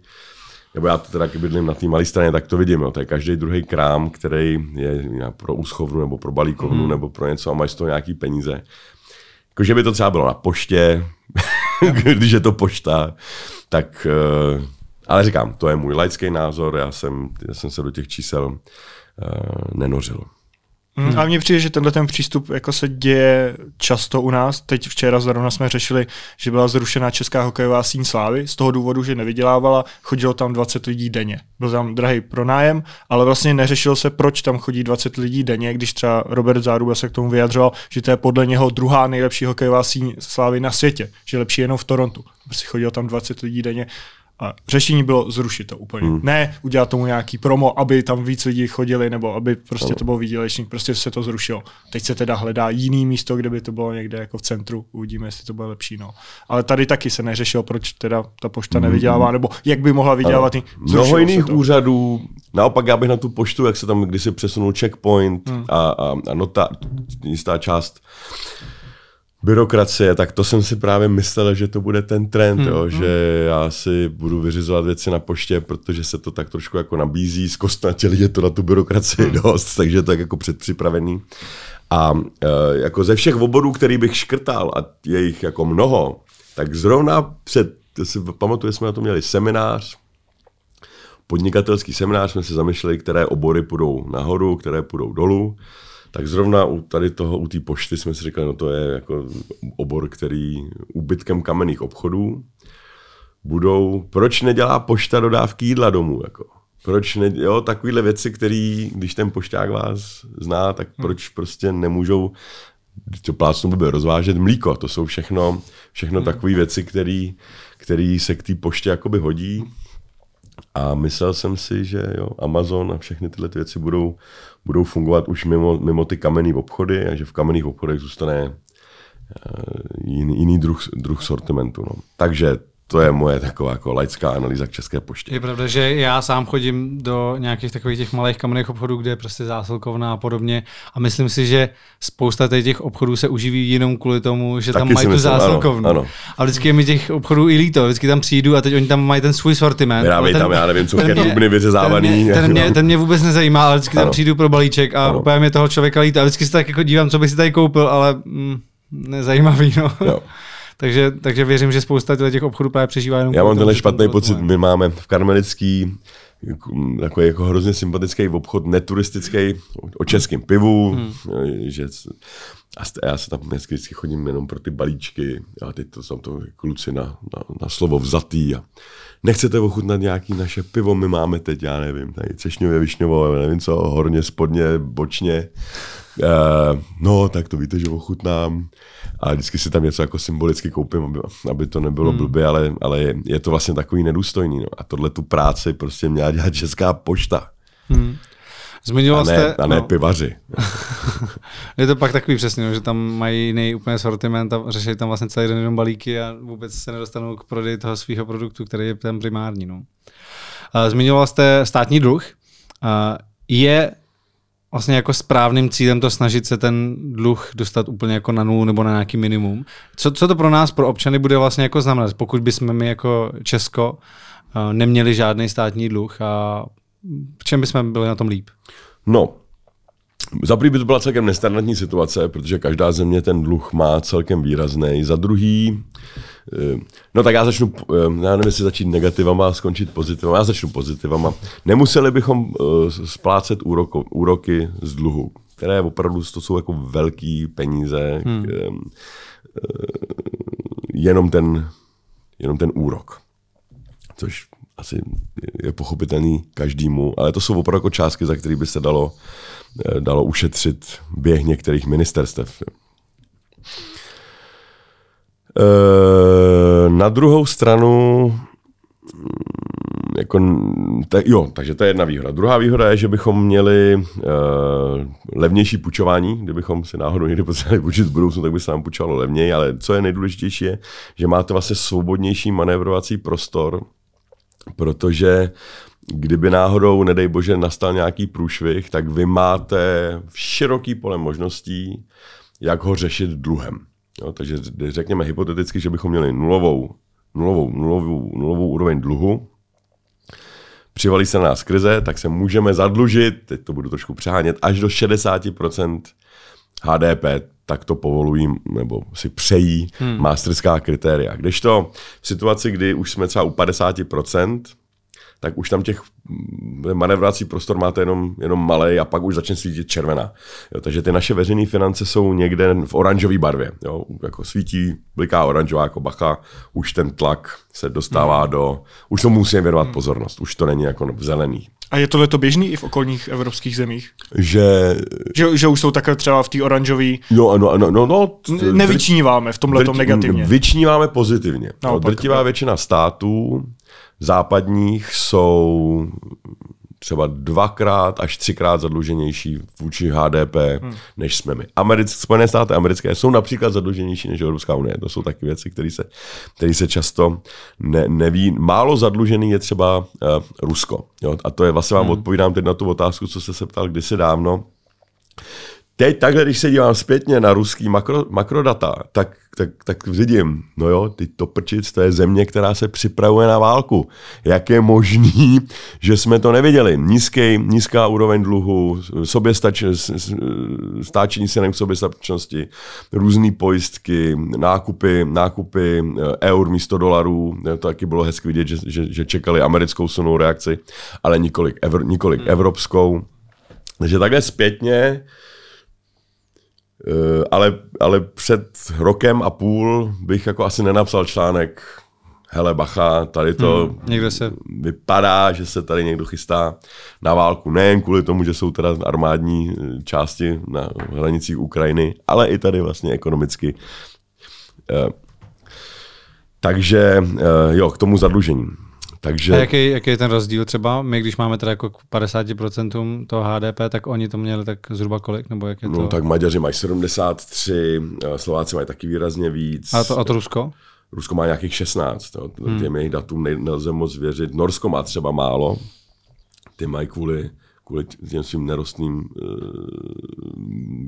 nebo já to teda, když bydlím na té malé straně, tak to vidím. Jo. To je každý druhý krám, který je pro úschovnu nebo pro balíkovnu mm. nebo pro něco a máš z toho nějaký peníze. Jakože by to třeba bylo na poště, když je to pošta, tak... Uh, ale říkám, to je můj laický názor, já jsem, já jsem se do těch čísel uh, nenořil. Hmm. A mně přijde, že tenhle ten přístup jako se děje často u nás. Teď včera zrovna jsme řešili, že byla zrušena česká hokejová síň Slávy z toho důvodu, že nevydělávala, chodilo tam 20 lidí denně. Byl tam drahý pronájem, ale vlastně neřešilo se, proč tam chodí 20 lidí denně, když třeba Robert Záruba se k tomu vyjadřoval, že to je podle něho druhá nejlepší hokejová síň Slávy na světě, že lepší jenom v Torontu. Prostě chodilo tam 20 lidí denně a řešení bylo zrušit to úplně. Hmm. Ne udělat tomu nějaký promo, aby tam víc lidí chodili, nebo aby prostě to bylo výdělečný, prostě se to zrušilo. Teď se teda hledá jiný místo, kde by to bylo někde jako v centru, uvidíme, jestli to bude lepší. No. Ale tady taky se neřešilo, proč teda ta pošta hmm. nevydělává, nebo jak by mohla vydělávat. Mnoho jiných úřadů, naopak já bych na tu poštu, jak se tam kdysi přesunul checkpoint hmm. a, a, a nota, jistá část byrokracie, tak to jsem si právě myslel, že to bude ten trend, hmm, jo, hmm. že já si budu vyřizovat věci na poště, protože se to tak trošku jako nabízí, zkostnatěli je to na tu byrokracii hmm. dost, takže to je jako předpřipravený. A e, jako ze všech oborů, který bych škrtal, a je jich jako mnoho, tak zrovna před, to si pamatuju, jsme na to měli seminář, podnikatelský seminář, jsme se zamýšleli, které obory půjdou nahoru, které půjdou dolů tak zrovna u tady toho, u té pošty jsme si říkali, no to je jako obor, který úbytkem kamenných obchodů budou, proč nedělá pošta dodávky jídla domů, jako? Proč ne, jo, takovýhle věci, které, když ten pošťák vás zná, tak hmm. proč prostě nemůžou to plácnu by rozvážet mlíko. To jsou všechno, všechno hmm. takové věci, které se k té poště jakoby hodí. A myslel jsem si, že jo, Amazon a všechny tyhle ty věci budou, budou fungovat už mimo, mimo ty kamenné obchody a že v kamenných obchodech zůstane eh, jiný, jiný druh, druh sortimentu. No. Takže to je moje taková jako laická analýza k České poště. Je pravda, že já sám chodím do nějakých takových těch malých kamenných obchodů, kde je prostě zásilkovna a podobně a myslím si, že spousta těch obchodů se uživí jenom kvůli tomu, že Taky tam mají tu myslím, zásilkovnu. Ano, ano. A vždycky je mi těch obchodů i líto, vždycky tam přijdu a teď oni tam mají ten svůj sortiment. Já ten, tam, já nevím, co kedubny vyřezávaný. Ten, mě, ten, mě, ten mě vůbec nezajímá, ale vždycky ano. tam přijdu pro balíček a ano. úplně mě toho člověka líto. A vždycky se tak jako dívám, co bych si tady koupil, ale mm, nezajímavý. No. Jo. Takže, takže věřím, že spousta těch obchodů právě přežívá jenom. Já mám tenhle špatný pocit. My máme v Karmelický takový jako hrozně sympatický obchod, neturistický, o českém pivu, hmm. že a já se tam dneska vždycky chodím jenom pro ty balíčky a teď to jsou to kluci na, na, na slovo vzatý a nechcete ochutnat nějaký naše pivo, my máme teď, já nevím, tady cešňově, višňovo, nevím co, horně, spodně, bočně. Uh, no, tak to víte, že ochutnám. A vždycky si tam něco jako symbolicky koupím, aby, aby to nebylo hmm. blbě, ale, ale je, je to vlastně takový nedůstojný. No. A tohle tu práci prostě měla dělat Česká pošta. Hmm. Zmiňoval a ne, jste... A ne no. pivaři. je to pak takový přesně, no, že tam mají jiný úplně sortiment a řeší tam vlastně celý den jenom balíky a vůbec se nedostanou k prodeji toho svého produktu, který je ten primární. No. Zmiňoval jste státní dluh. Je vlastně jako správným cílem to snažit se ten dluh dostat úplně jako na nulu nebo na nějaký minimum. Co, co to pro nás, pro občany bude vlastně jako znamenat, pokud bychom my jako Česko neměli žádný státní dluh a v čem bychom byli na tom líp? No, za prvý by to byla celkem nestandardní situace, protože každá země ten dluh má celkem výrazný. Za druhý, eh, no tak já začnu, eh, já nevím, jestli začít negativama a skončit pozitivama, já začnu pozitivama. Nemuseli bychom eh, splácet úroko, úroky z dluhu, které opravdu to jsou jako velký peníze, hmm. jenom, ten, jenom ten úrok. Což asi je pochopitelný každému, ale to jsou opravdu jako částky, za které by se dalo, eh, dalo ušetřit běh některých ministerstev. Eh, na druhou stranu, mm, jako, te, jo, takže to je jedna výhoda. Druhá výhoda je, že bychom měli uh, levnější půjčování, kdybychom si náhodou někdy potřebovali půjčit v budoucnu, tak by se nám půjčovalo levněji, ale co je nejdůležitější je, že máte vlastně svobodnější manévrovací prostor, protože kdyby náhodou, nedej bože, nastal nějaký průšvih, tak vy máte široký pole možností, jak ho řešit dluhem. Jo, takže řekněme hypoteticky, že bychom měli nulovou, nulovou, nulovou, nulovou úroveň dluhu, přivalí se na nás krize, tak se můžeme zadlužit, teď to budu trošku přehánět, až do 60% HDP, tak to povolují nebo si přejí hmm. masterská kritéria. Kdežto v situaci, kdy už jsme třeba u 50%, tak už tam těch mm, manevrací prostor máte jenom, jenom malý a pak už začne svítit červená. Jo, takže ty naše veřejné finance jsou někde v oranžové barvě. Jo, jako svítí, bliká oranžová jako bacha, už ten tlak se dostává hmm. do... Už to musíme věnovat hmm. pozornost, už to není jako zelený. A je tohle to běžný i v okolních evropských zemích? Že... Že, že už jsou takhle třeba v té oranžové... No, no, no, no, no Nevyčníváme v tomhle negativně. Vyčníváme pozitivně. No, drtivá většina států západních jsou třeba dvakrát až třikrát zadluženější vůči HDP, hmm. než jsme my. Americ, Spojené státy americké jsou například zadluženější než Evropská unie. To jsou taky věci, které se, které se často ne, neví. Málo zadlužený je třeba uh, Rusko. Jo? A to je vlastně vám hmm. odpovídám teď na tu otázku, co jste se ptal kdysi dávno. Teď takhle, když se dívám zpětně na ruský makro, makrodata, tak, tak, tak vidím, no jo, ty to prčic, to je země, která se připravuje na válku. Jak je možný, že jsme to neviděli? Nízký, nízká úroveň dluhu, soběstač, stáčení se k soběstačnosti, různé pojistky, nákupy, nákupy eh, eur místo dolarů, to taky bylo hezky vidět, že, že, že čekali americkou sunou reakci, ale nikolik, evr, nikolik hmm. evropskou. Takže takhle zpětně Eh, ale, ale před rokem a půl bych jako asi nenapsal článek hele bacha, tady to hmm, někde se... vypadá, že se tady někdo chystá na válku. Nejen kvůli tomu, že jsou teda armádní eh, části na hranicích Ukrajiny, ale i tady vlastně ekonomicky. Eh, takže jo, k tomu zadlužení. Takže... A jaký, jaký je ten rozdíl třeba? My, když máme teda jako k 50% toho HDP, tak oni to měli tak zhruba kolik? Nebo jak je no, to? No tak Maďaři mají 73, Slováci mají taky výrazně víc. A to, a to Rusko? Rusko má nějakých 16, to, hmm. těm jejich datům nelze moc věřit. Norsko má třeba málo, ty mají kvůli, kvůli těm svým nerostným, uh,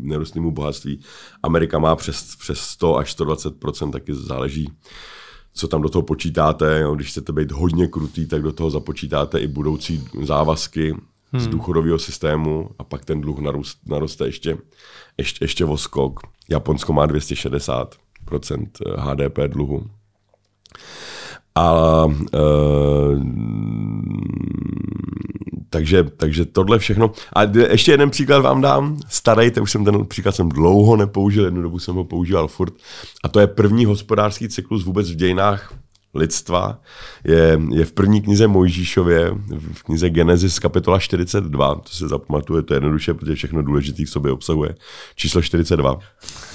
nerostnému bohatství. Amerika má přes, přes 100 až 120% taky záleží co tam do toho počítáte. Jo. Když chcete být hodně krutý, tak do toho započítáte i budoucí závazky hmm. z důchodového systému a pak ten dluh narůst, naroste ještě, ještě, ještě o skok. Japonsko má 260% HDP dluhu. A e, takže, takže tohle všechno. A ještě jeden příklad vám dám. Starejte, už jsem ten příklad jsem dlouho nepoužil, jednu dobu jsem ho používal furt. A to je první hospodářský cyklus vůbec v dějinách lidstva. Je, je v první knize Mojžíšově, v knize Genesis kapitola 42. To se zapamatuje, to je jednoduše, protože všechno důležité v sobě obsahuje. Číslo 42.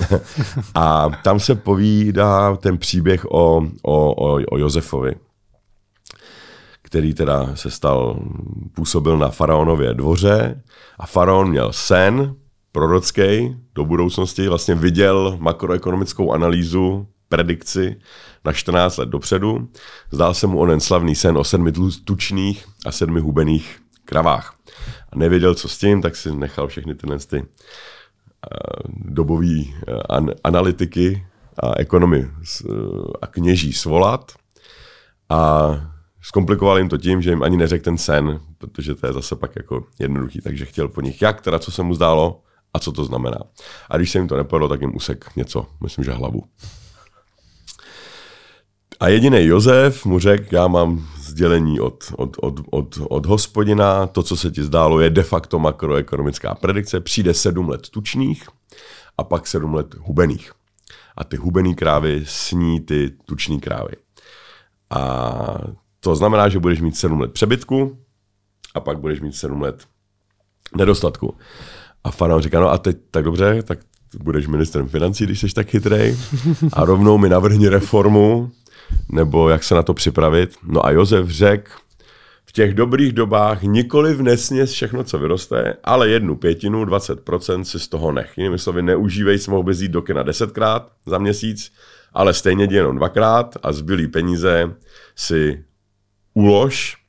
a tam se povídá ten příběh o, o, o, o Josefovi který teda se stal, působil na faraonově dvoře a faraon měl sen prorocký do budoucnosti, vlastně viděl makroekonomickou analýzu, predikci na 14 let dopředu. Zdál se mu onen slavný sen o sedmi tučných a sedmi hubených kravách. A nevěděl, co s tím, tak si nechal všechny tyhle ty uh, dobový uh, an- analytiky a ekonomy uh, a kněží svolat a Zkomplikoval jim to tím, že jim ani neřekl ten sen, protože to je zase pak jako jednoduchý, takže chtěl po nich jak, teda co se mu zdálo a co to znamená. A když se jim to nepovedlo, tak jim usek něco, myslím, že hlavu. A jediný Josef mu řekl, já mám sdělení od, od, od, od, od hospodina, to, co se ti zdálo, je de facto makroekonomická predikce, přijde sedm let tučných a pak sedm let hubených. A ty hubený krávy sní ty tuční krávy. A to znamená, že budeš mít 7 let přebytku a pak budeš mít 7 let nedostatku. A faraon říká, no a teď tak dobře, tak budeš ministrem financí, když jsi tak chytrej, a rovnou mi navrhni reformu, nebo jak se na to připravit. No a Josef řekl, v těch dobrých dobách nikoli nesněz všechno, co vyroste, ale jednu pětinu, 20% si z toho nech. Jinými slovy, neužívej, si mohl bys jít do kina desetkrát za měsíc, ale stejně jenom dvakrát a zbylý peníze si ulož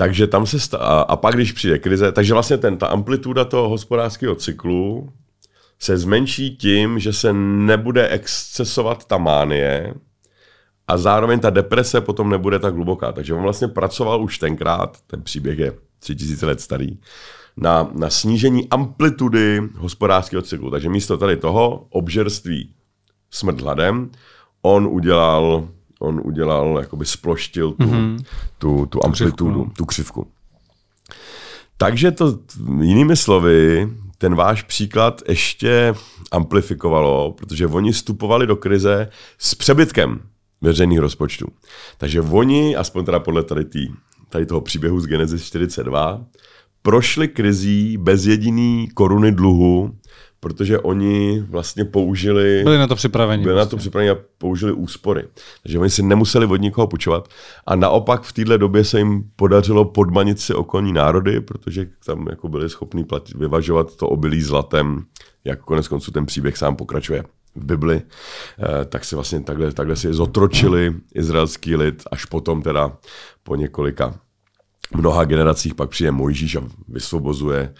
takže tam se a, a pak, když přijde krize, takže vlastně ten, ta amplituda toho hospodářského cyklu se zmenší tím, že se nebude excesovat ta mánie a zároveň ta deprese potom nebude tak hluboká. Takže on vlastně pracoval už tenkrát, ten příběh je 3000 let starý, na, na snížení amplitudy hospodářského cyklu. Takže místo tady toho obžerství smrt hladem, on udělal on udělal, jakoby sploštil tu, mm-hmm. tu, tu amplitudu, křivku. No. tu křivku. Takže to jinými slovy, ten váš příklad ještě amplifikovalo, protože oni vstupovali do krize s přebytkem veřejných rozpočtů. Takže oni, aspoň teda podle tady, tý, tady toho příběhu z Genesis 42, prošli krizí bez jediný koruny dluhu protože oni vlastně použili... Byli na to připraveni. Byli vlastně. na to připraveni a použili úspory. Takže oni si nemuseli od nikoho půjčovat. A naopak v této době se jim podařilo podmanit si okolní národy, protože tam jako byli schopni platit, vyvažovat to obilí zlatem, jak konec konců ten příběh sám pokračuje v Bibli, eh, tak si vlastně takhle, takhle si zotročili izraelský lid, až potom teda po několika mnoha generacích pak přijde Mojžíš a vysvobozuje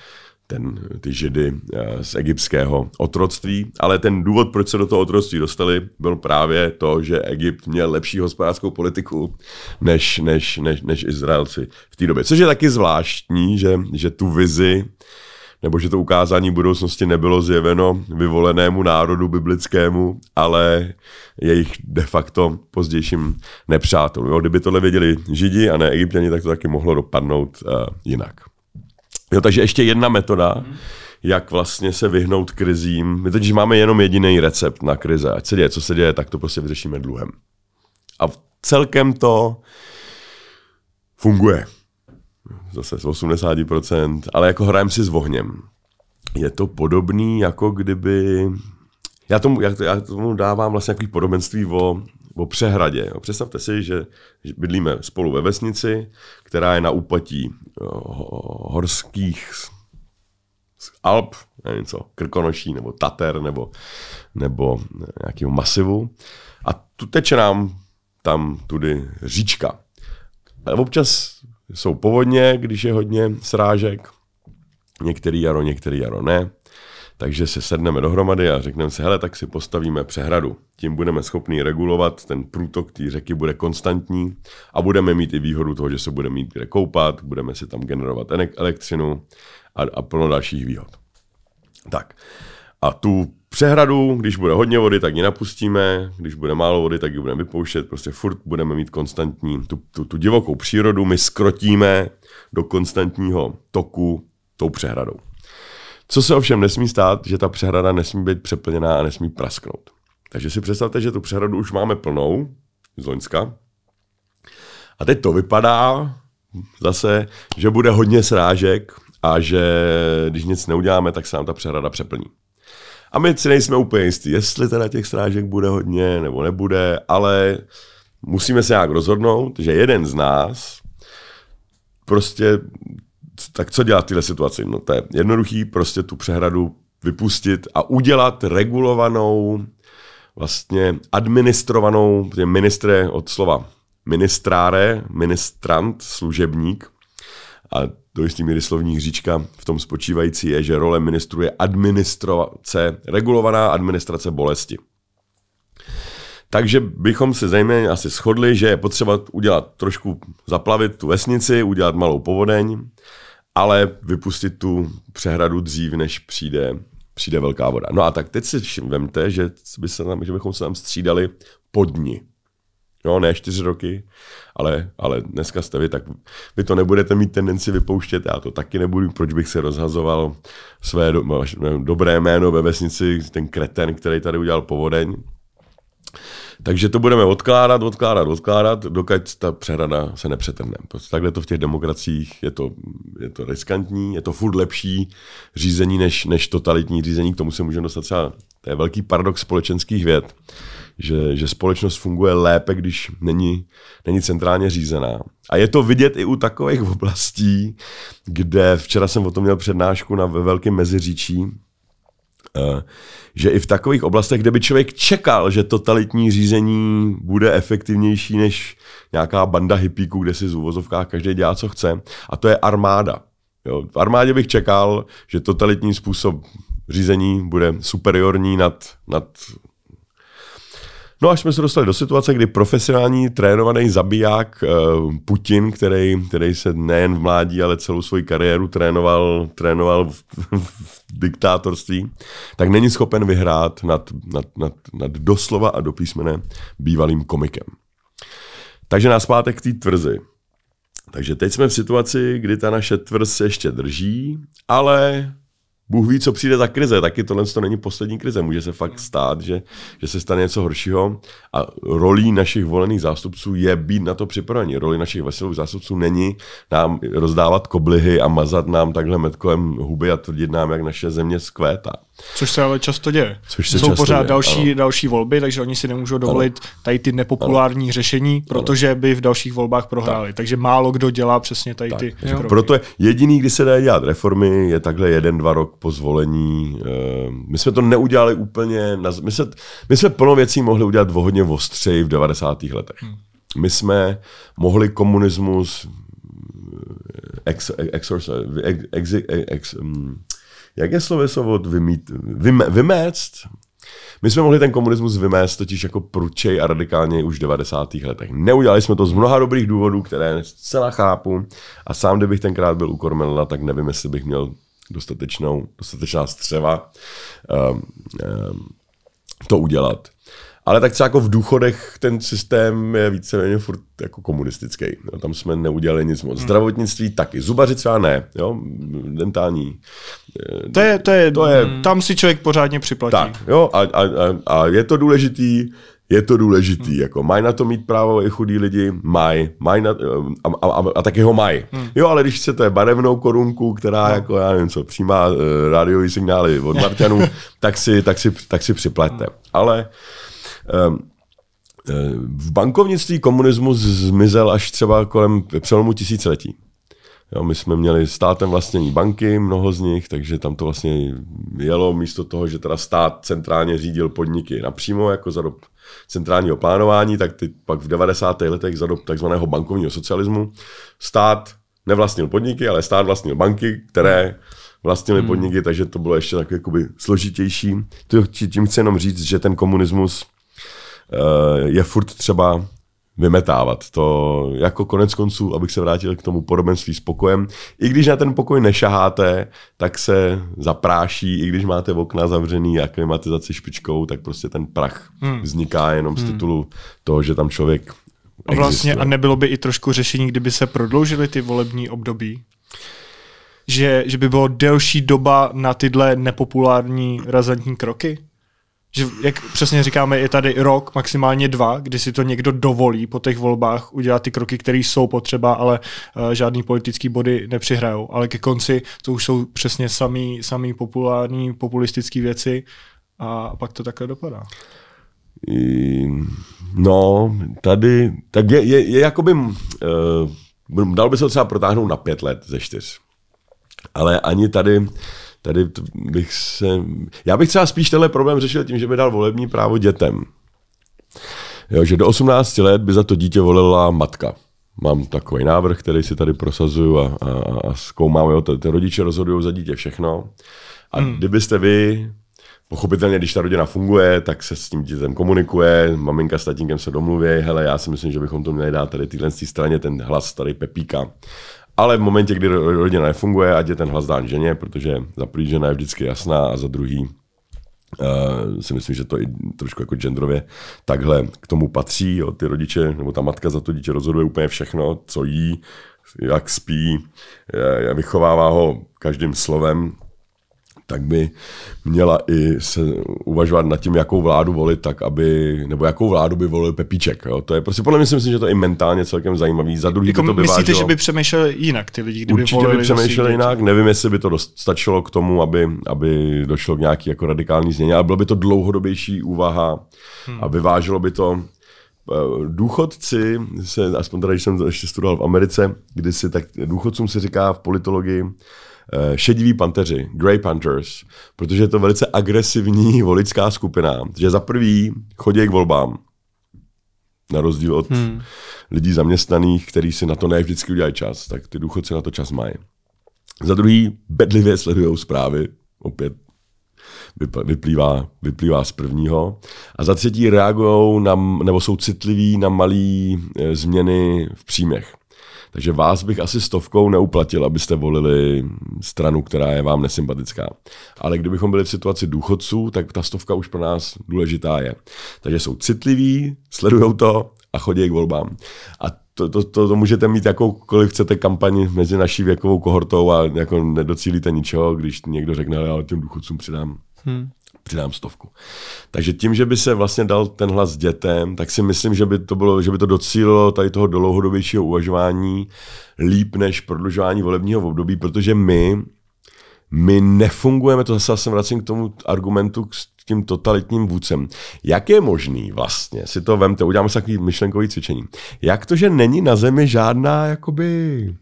ten, ty židy eh, z egyptského otroctví. Ale ten důvod, proč se do toho otroctví dostali, byl právě to, že Egypt měl lepší hospodářskou politiku než, než, než, než Izraelci v té době. Což je taky zvláštní, že, že tu vizi nebo že to ukázání budoucnosti nebylo zjeveno vyvolenému národu biblickému, ale jejich de facto pozdějším nepřátelům. Kdyby tohle věděli Židi a ne Egyptěni, tak to taky mohlo dopadnout uh, jinak. Jo, takže ještě jedna metoda, jak vlastně se vyhnout krizím. My totiž máme jenom jediný recept na krize. Ať se děje, co se děje, tak to prostě vyřešíme dluhem. A celkem to funguje. Zase z 80%, ale jako hrajem si s ohněm. Je to podobný, jako kdyby... Já tomu, já tomu dávám vlastně nějaký podobenství o o přehradě. Představte si, že bydlíme spolu ve vesnici, která je na úpatí horských Alp, nevím co, Krkonoší, nebo Tater, nebo, nebo nějakého masivu. A tu teče nám tam tudy říčka. A občas jsou povodně, když je hodně srážek. Některý jaro, některý jaro ne. Takže se sedneme dohromady a řekneme si, hele, tak si postavíme přehradu. Tím budeme schopni regulovat, ten průtok té řeky bude konstantní a budeme mít i výhodu toho, že se budeme mít kde koupat, budeme si tam generovat elektřinu a, a plno dalších výhod. Tak. A tu přehradu, když bude hodně vody, tak ji napustíme, když bude málo vody, tak ji budeme vypouštět, prostě furt budeme mít konstantní, tu, tu, tu divokou přírodu my skrotíme do konstantního toku tou přehradou. Co se ovšem nesmí stát, že ta přehrada nesmí být přeplněná a nesmí prasknout. Takže si představte, že tu přehradu už máme plnou z Loňska. A teď to vypadá zase, že bude hodně srážek a že když nic neuděláme, tak se nám ta přehrada přeplní. A my si nejsme úplně jistí, jestli teda těch srážek bude hodně nebo nebude, ale musíme se nějak rozhodnout, že jeden z nás prostě tak co dělat v této situaci? No to je jednoduchý, prostě tu přehradu vypustit a udělat regulovanou, vlastně administrovanou, ministre od slova ministráre, ministrant, služebník, a do jistý míry slovní hříčka v tom spočívající je, že role ministru je administrace, regulovaná administrace bolesti. Takže bychom se zejména asi shodli, že je potřeba udělat trošku zaplavit tu vesnici, udělat malou povodeň, ale vypustit tu přehradu dřív, než přijde, přijde velká voda. No a tak teď si vemte, že, by se tam, že bychom se tam střídali po dni. No, ne čtyři roky, ale, ale dneska jste vy, tak vy to nebudete mít tendenci vypouštět, já to taky nebudu, proč bych se rozhazoval své do, dobré jméno ve vesnici, ten kreten, který tady udělal povodeň. Takže to budeme odkládat, odkládat, odkládat, dokud ta přehrada se nepřetrhne. Prostě takhle to v těch demokraciích je to, je to riskantní, je to furt lepší řízení než, než totalitní řízení, k tomu se můžeme dostat třeba, to je velký paradox společenských věd, že, že společnost funguje lépe, když není, není centrálně řízená. A je to vidět i u takových oblastí, kde včera jsem o tom měl přednášku na velkém meziříčí, že i v takových oblastech, kde by člověk čekal, že totalitní řízení bude efektivnější než nějaká banda hippíků, kde si z uvozovkách každý dělá, co chce, a to je armáda. Jo, v armádě bych čekal, že totalitní způsob řízení bude superiorní nad, nad No až jsme se dostali do situace, kdy profesionální trénovaný zabiják uh, Putin, který, který se nejen v mládí, ale celou svoji kariéru trénoval, trénoval v, v diktátorství, tak není schopen vyhrát nad, nad, nad, nad doslova a do písmene bývalým komikem. Takže nás máte k té tvrzi. Takže teď jsme v situaci, kdy ta naše tvrz se ještě drží, ale Bůh ví, co přijde za krize, taky tohle to není poslední krize. Může se fakt stát, že, že se stane něco horšího a rolí našich volených zástupců je být na to připraveni. Roli našich veselých zástupců není nám rozdávat koblihy a mazat nám takhle metkolem huby a tvrdit nám, jak naše země zkvétá. Což se ale často děje. Což se Jsou často pořád děje, další, ano. další volby, takže oni si nemůžou dovolit tady ty nepopulární ano. řešení, protože by v dalších volbách prohráli. Tak. Takže málo kdo dělá přesně tady ty Tak, kroky. proto je jediný, kdy se dá dělat reformy, je takhle jeden, dva rok po zvolení. Eh, My jsme to neudělali úplně, na, my, jsme, my jsme plno věcí mohli udělat hodně ostřeji v 90. letech. My jsme mohli komunismus ex, ex, ex, ex, ex, ex, mm, jak je sloveso od vymít, vym, vyméct? My jsme mohli ten komunismus vymést totiž jako pručej a radikálně už v 90. letech. Neudělali jsme to z mnoha dobrých důvodů, které zcela chápu a sám, kdybych tenkrát byl u Kormelna, tak nevím, jestli bych měl dostatečnou, dostatečná střeva um, um, to udělat. Ale tak třeba jako v důchodech ten systém je víceméně furt jako komunistický. Jo, tam jsme neudělali nic moc. Zdravotnictví taky. Zubaři třeba ne. Jo, dentální. To je, to je, To je- tam si člověk pořádně připlatí. Tak, jo, a, a, a, a je to důležitý, je to důležitý, jako mají na to mít právo i chudí lidi, mají, mají na, a, a, a, a taky ho mají. Jo, ale když chcete barevnou korunku, která no. jako, já nevím co, přijímá uh, rádiový signály od Marťanů, tak si, tak si, tak si připlaťte. Ale um, v bankovnictví komunismus zmizel až třeba kolem přelomu tisíciletí. Jo, my jsme měli státem vlastnění banky, mnoho z nich, takže tam to vlastně jelo místo toho, že teda stát centrálně řídil podniky napřímo, jako za dob centrálního plánování, tak ty pak v 90. letech za dob takzvaného bankovního socialismu stát nevlastnil podniky, ale stát vlastnil banky, které vlastnili podniky, takže to bylo ještě tak jakoby složitější. Tím chci jenom říct, že ten komunismus eh, je furt třeba vymetávat. To jako konec konců, abych se vrátil k tomu podobenství s pokojem. I když na ten pokoj nešaháte, tak se zapráší, i když máte okna zavřený a klimatizaci špičkou, tak prostě ten prach hmm. vzniká jenom z titulu toho, že tam člověk A vlastně existuje. a nebylo by i trošku řešení, kdyby se prodloužily ty volební období? Že, že by bylo delší doba na tyhle nepopulární razantní kroky? Že, jak přesně říkáme, je tady rok, maximálně dva, kdy si to někdo dovolí po těch volbách udělat ty kroky, které jsou potřeba, ale uh, žádný politický body nepřihrajou. Ale ke konci to už jsou přesně samý, samý populární, populistické věci a pak to takhle dopadá. No, tady, tak je, je, je jakoby, uh, dal by se to třeba protáhnout na pět let ze čtyř. Ale ani tady, tady bych se, já bych třeba spíš tenhle problém řešil tím, že by dal volební právo dětem. Jo, že do 18 let by za to dítě volila matka. Mám takový návrh, který si tady prosazuju a, a, a zkoumáme ho. Ty rodiče rozhodují za dítě všechno. A hmm. kdybyste vy, pochopitelně, když ta rodina funguje, tak se s tím dítětem komunikuje, maminka s tatínkem se domluví, hele, já si myslím, že bychom to měli dát tady téhle straně, ten hlas tady Pepíka. Ale v momentě, kdy ro- rodina nefunguje, ať je ten hlas dán ženě, protože za prvý žena je vždycky jasná a za druhý Uh, si myslím, že to i trošku jako genderově takhle k tomu patří. Jo. Ty rodiče, nebo ta matka za to dítě rozhoduje úplně všechno, co jí, jak spí, je, vychovává ho každým slovem. Tak by měla i se uvažovat nad tím, jakou vládu volit, tak aby, nebo jakou vládu by volil Pepíček. Jo? To je prostě, podle mě si myslím, že to je i mentálně celkem zajímavý. Za druhý Jako by to by myslíte, že by přemýšleli jinak ty lidi, kdyby Určitě volili by přemýšleli jinak. Nevím, jestli by to dost stačilo k tomu, aby, aby došlo k nějaký jako radikální změně, ale bylo by to dlouhodobější úvaha a vyváželo by to eh, důchodci, se, aspoň tady, když jsem ještě studoval v Americe, kdy si tak důchodcům se říká v politologii šediví panteři, Grey Panthers, protože je to velice agresivní voličská skupina, že za prvý chodí k volbám, na rozdíl od hmm. lidí zaměstnaných, kteří si na to ne vždycky udělají čas, tak ty důchodci na to čas mají. Za druhý bedlivě sledují zprávy, opět vyp- vyplývá, vyplývá z prvního. A za třetí reagují na, nebo jsou citliví na malé změny v příjmech. Takže vás bych asi stovkou neuplatil, abyste volili stranu, která je vám nesympatická. Ale kdybychom byli v situaci důchodců, tak ta stovka už pro nás důležitá je. Takže jsou citliví, sledují to a chodí k volbám. A to, to, to, to můžete mít jakoukoliv chcete kampaň mezi naší věkovou kohortou a jako nedocílíte ničeho, když někdo řekne, ale těm důchodcům přidám hmm. Přidám stovku. Takže tím, že by se vlastně dal ten hlas dětem, tak si myslím, že by to, bylo, že by to docílilo tady toho dlouhodobějšího uvažování líp než prodlužování volebního období, protože my, my nefungujeme, to zase jsem vracím k tomu argumentu s tím totalitním vůdcem. Jak je možný vlastně, si to vemte, uděláme si takový myšlenkový cvičení, jak to, že není na zemi žádná jakoby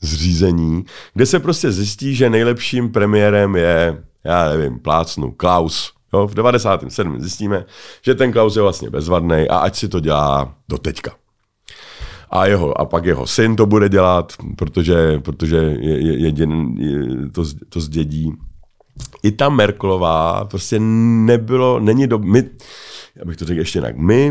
zřízení, kde se prostě zjistí, že nejlepším premiérem je já nevím, plácnu, Klaus. Jo, v 97. zjistíme, že ten Klaus je vlastně bezvadný a ať si to dělá do teďka. A, jeho, a pak jeho syn to bude dělat, protože, protože je, je, je, je, to, to zdědí. I ta Merklová prostě nebylo, není do, my, abych to řekl ještě jinak, my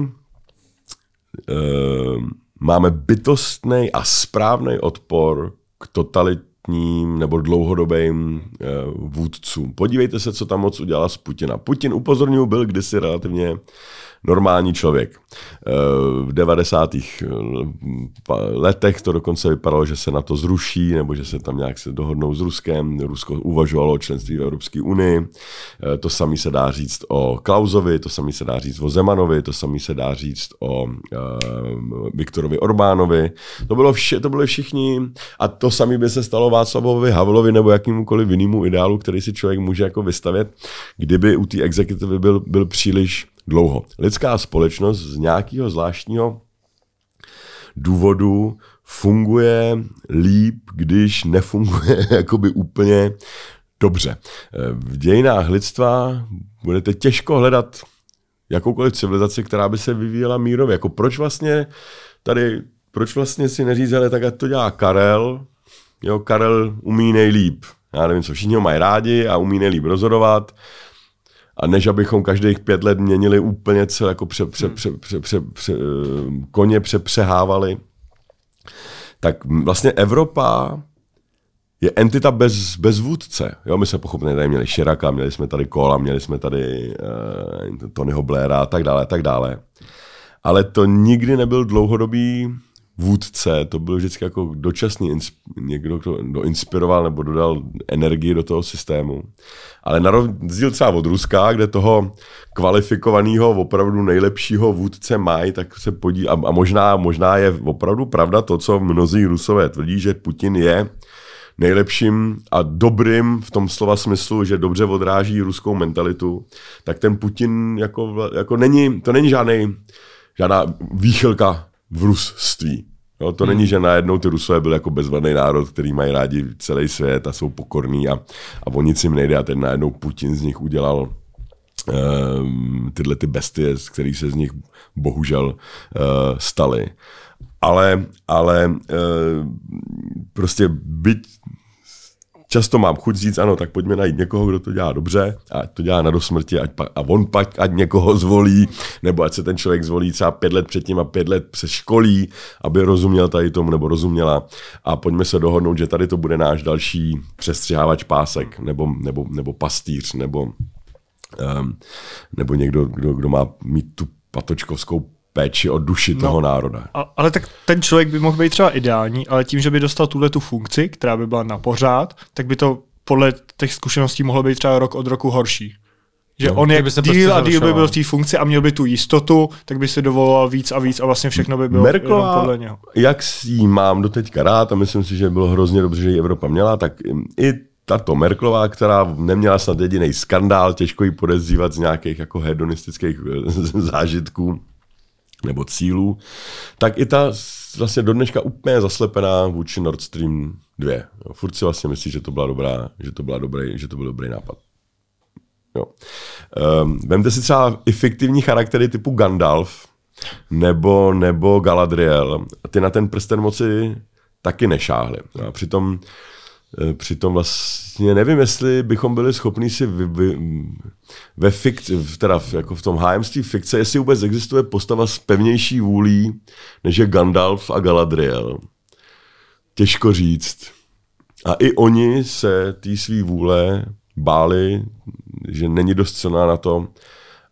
uh, máme bytostný a správný odpor k totalit, ním nebo dlouhodobým uh, vůdcům. Podívejte se, co tam moc udělala z Putina. Putin upozorňuji byl kdysi relativně normální člověk. V 90. letech to dokonce vypadalo, že se na to zruší, nebo že se tam nějak se dohodnou s Ruskem. Rusko uvažovalo o členství v Evropské unii. To samé se dá říct o Klausovi, to samé se dá říct o Zemanovi, to samé se dá říct o Viktorovi Orbánovi. To, bylo vše, to byli všichni a to samé by se stalo Václavovi Havlovi nebo jakýmkoliv jinému ideálu, který si člověk může jako vystavět, kdyby u té exekutivy byl, byl příliš dlouho. Lidská společnost z nějakého zvláštního důvodu funguje líp, když nefunguje jakoby úplně dobře. V dějinách lidstva budete těžko hledat jakoukoliv civilizaci, která by se vyvíjela mírově. Jako proč vlastně tady, proč vlastně si neříct, ale tak to dělá Karel, jo, Karel umí nejlíp. Já nevím, co všichni ho mají rádi a umí nejlíp rozhodovat a než abychom každých pět let měnili úplně celé, jako pře, pře, pře, pře, pře, pře, koně přepřehávali, tak vlastně Evropa je entita bez, bez vůdce. Jo, my jsme pochopně tady měli Širaka, měli jsme tady Kola, měli jsme tady uh, Tonyho Blaira a tak dále, a tak dále. Ale to nikdy nebyl dlouhodobý vůdce, to byl vždycky jako dočasný někdo, kdo inspiroval nebo dodal energii do toho systému. Ale na rozdíl třeba od Ruska, kde toho kvalifikovaného, opravdu nejlepšího vůdce mají, tak se podí a, a možná, možná je opravdu pravda to, co mnozí Rusové tvrdí, že Putin je nejlepším a dobrým v tom slova smyslu, že dobře odráží ruskou mentalitu, tak ten Putin jako, jako není, to není žádný, žádná výchylka v rusství. Jo, to hmm. není, že najednou ty Rusové byli jako bezvadný národ, který mají rádi celý svět a jsou pokorní a, a o nic jim nejde a ten najednou Putin z nich udělal um, tyhle ty bestie, který se z nich bohužel uh, staly. Ale, ale uh, prostě byť často mám chuť říct, ano, tak pojďme najít někoho, kdo to dělá dobře, a to dělá na dosmrti, ať pa, a on pak ať někoho zvolí, nebo ať se ten člověk zvolí třeba pět let předtím a pět let přes školí, aby rozuměl tady tomu, nebo rozuměla. A pojďme se dohodnout, že tady to bude náš další přestřihávač pásek, nebo, nebo, nebo pastýř, nebo, um, nebo někdo, kdo, kdo má mít tu patočkovskou péči o duši no, toho národa. A, ale tak ten člověk by mohl být třeba ideální, ale tím, že by dostal tuhle tu funkci, která by byla na pořád, tak by to podle těch zkušeností mohlo být třeba rok od roku horší. Že No, on jak kdyby se díl prostě a díl by byl v té funkci a měl by tu jistotu, tak by se dovoloval víc a víc a vlastně všechno by bylo jenom Merkelová, podle něho. jak si ji mám do teďka rád a myslím si, že bylo hrozně dobře, že ji Evropa měla, tak i tato Merklová, která neměla snad jediný skandál, těžko ji podezřívat z nějakých jako hedonistických eh, zážitků nebo cílů, tak i ta vlastně do dneška úplně zaslepená vůči Nord Stream 2. Jo, furt si vlastně myslí, že to byla dobrá, že to byla dobrý, že to byl dobrý nápad. Jo. Um, vemte si třeba i fiktivní charaktery typu Gandalf nebo, nebo Galadriel. Ty na ten prsten moci taky nešáhli. A přitom, přitom vlastně nevím, jestli bychom byli schopni si vy, vy, ve fikci, v- teda jako v tom hájemství fikce, jestli vůbec existuje postava s pevnější vůlí, než je Gandalf a Galadriel. Těžko říct. A i oni se té svý vůle báli, že není dost silná na to,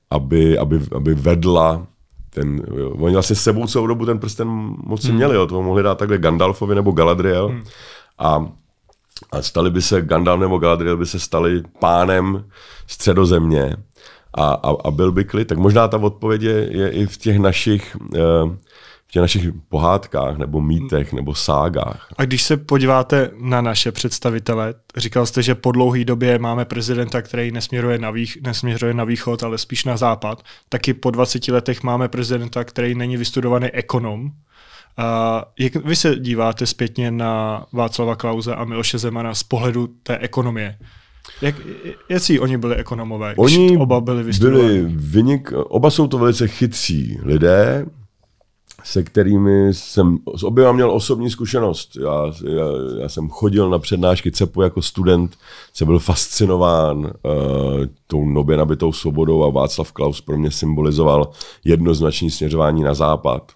aby, aby, aby vedla ten, jo. oni vlastně s sebou celou dobu ten prsten moci hmm. měli, jo. to mohli dát takhle Gandalfovi nebo Galadriel hmm. a, a stali by se, Gandalf nebo Galadriel by se stali pánem středozemě a, a, a byl by klid, tak možná ta odpověď je, je i v těch našich eh, v těch našich pohádkách nebo mýtech nebo ságách. A když se podíváte na naše představitele, říkal jste, že po dlouhé době máme prezidenta, který nesměruje na, vých, nesměřuje na východ, ale spíš na západ. Taky po 20 letech máme prezidenta, který není vystudovaný ekonom. A jak vy se díváte zpětně na Václava Klauze a Miloše Zemana z pohledu té ekonomie? Jak, jaký oni byli ekonomové, Oni oba byli vystudovaní? byli vynik, oba jsou to velice chytří lidé, se kterými jsem s oběma měl osobní zkušenost. Já, já, já jsem chodil na přednášky CEPu jako student, jsem byl fascinován uh, tou nově nabitou svobodou a Václav Klaus pro mě symbolizoval jednoznačné směřování na západ.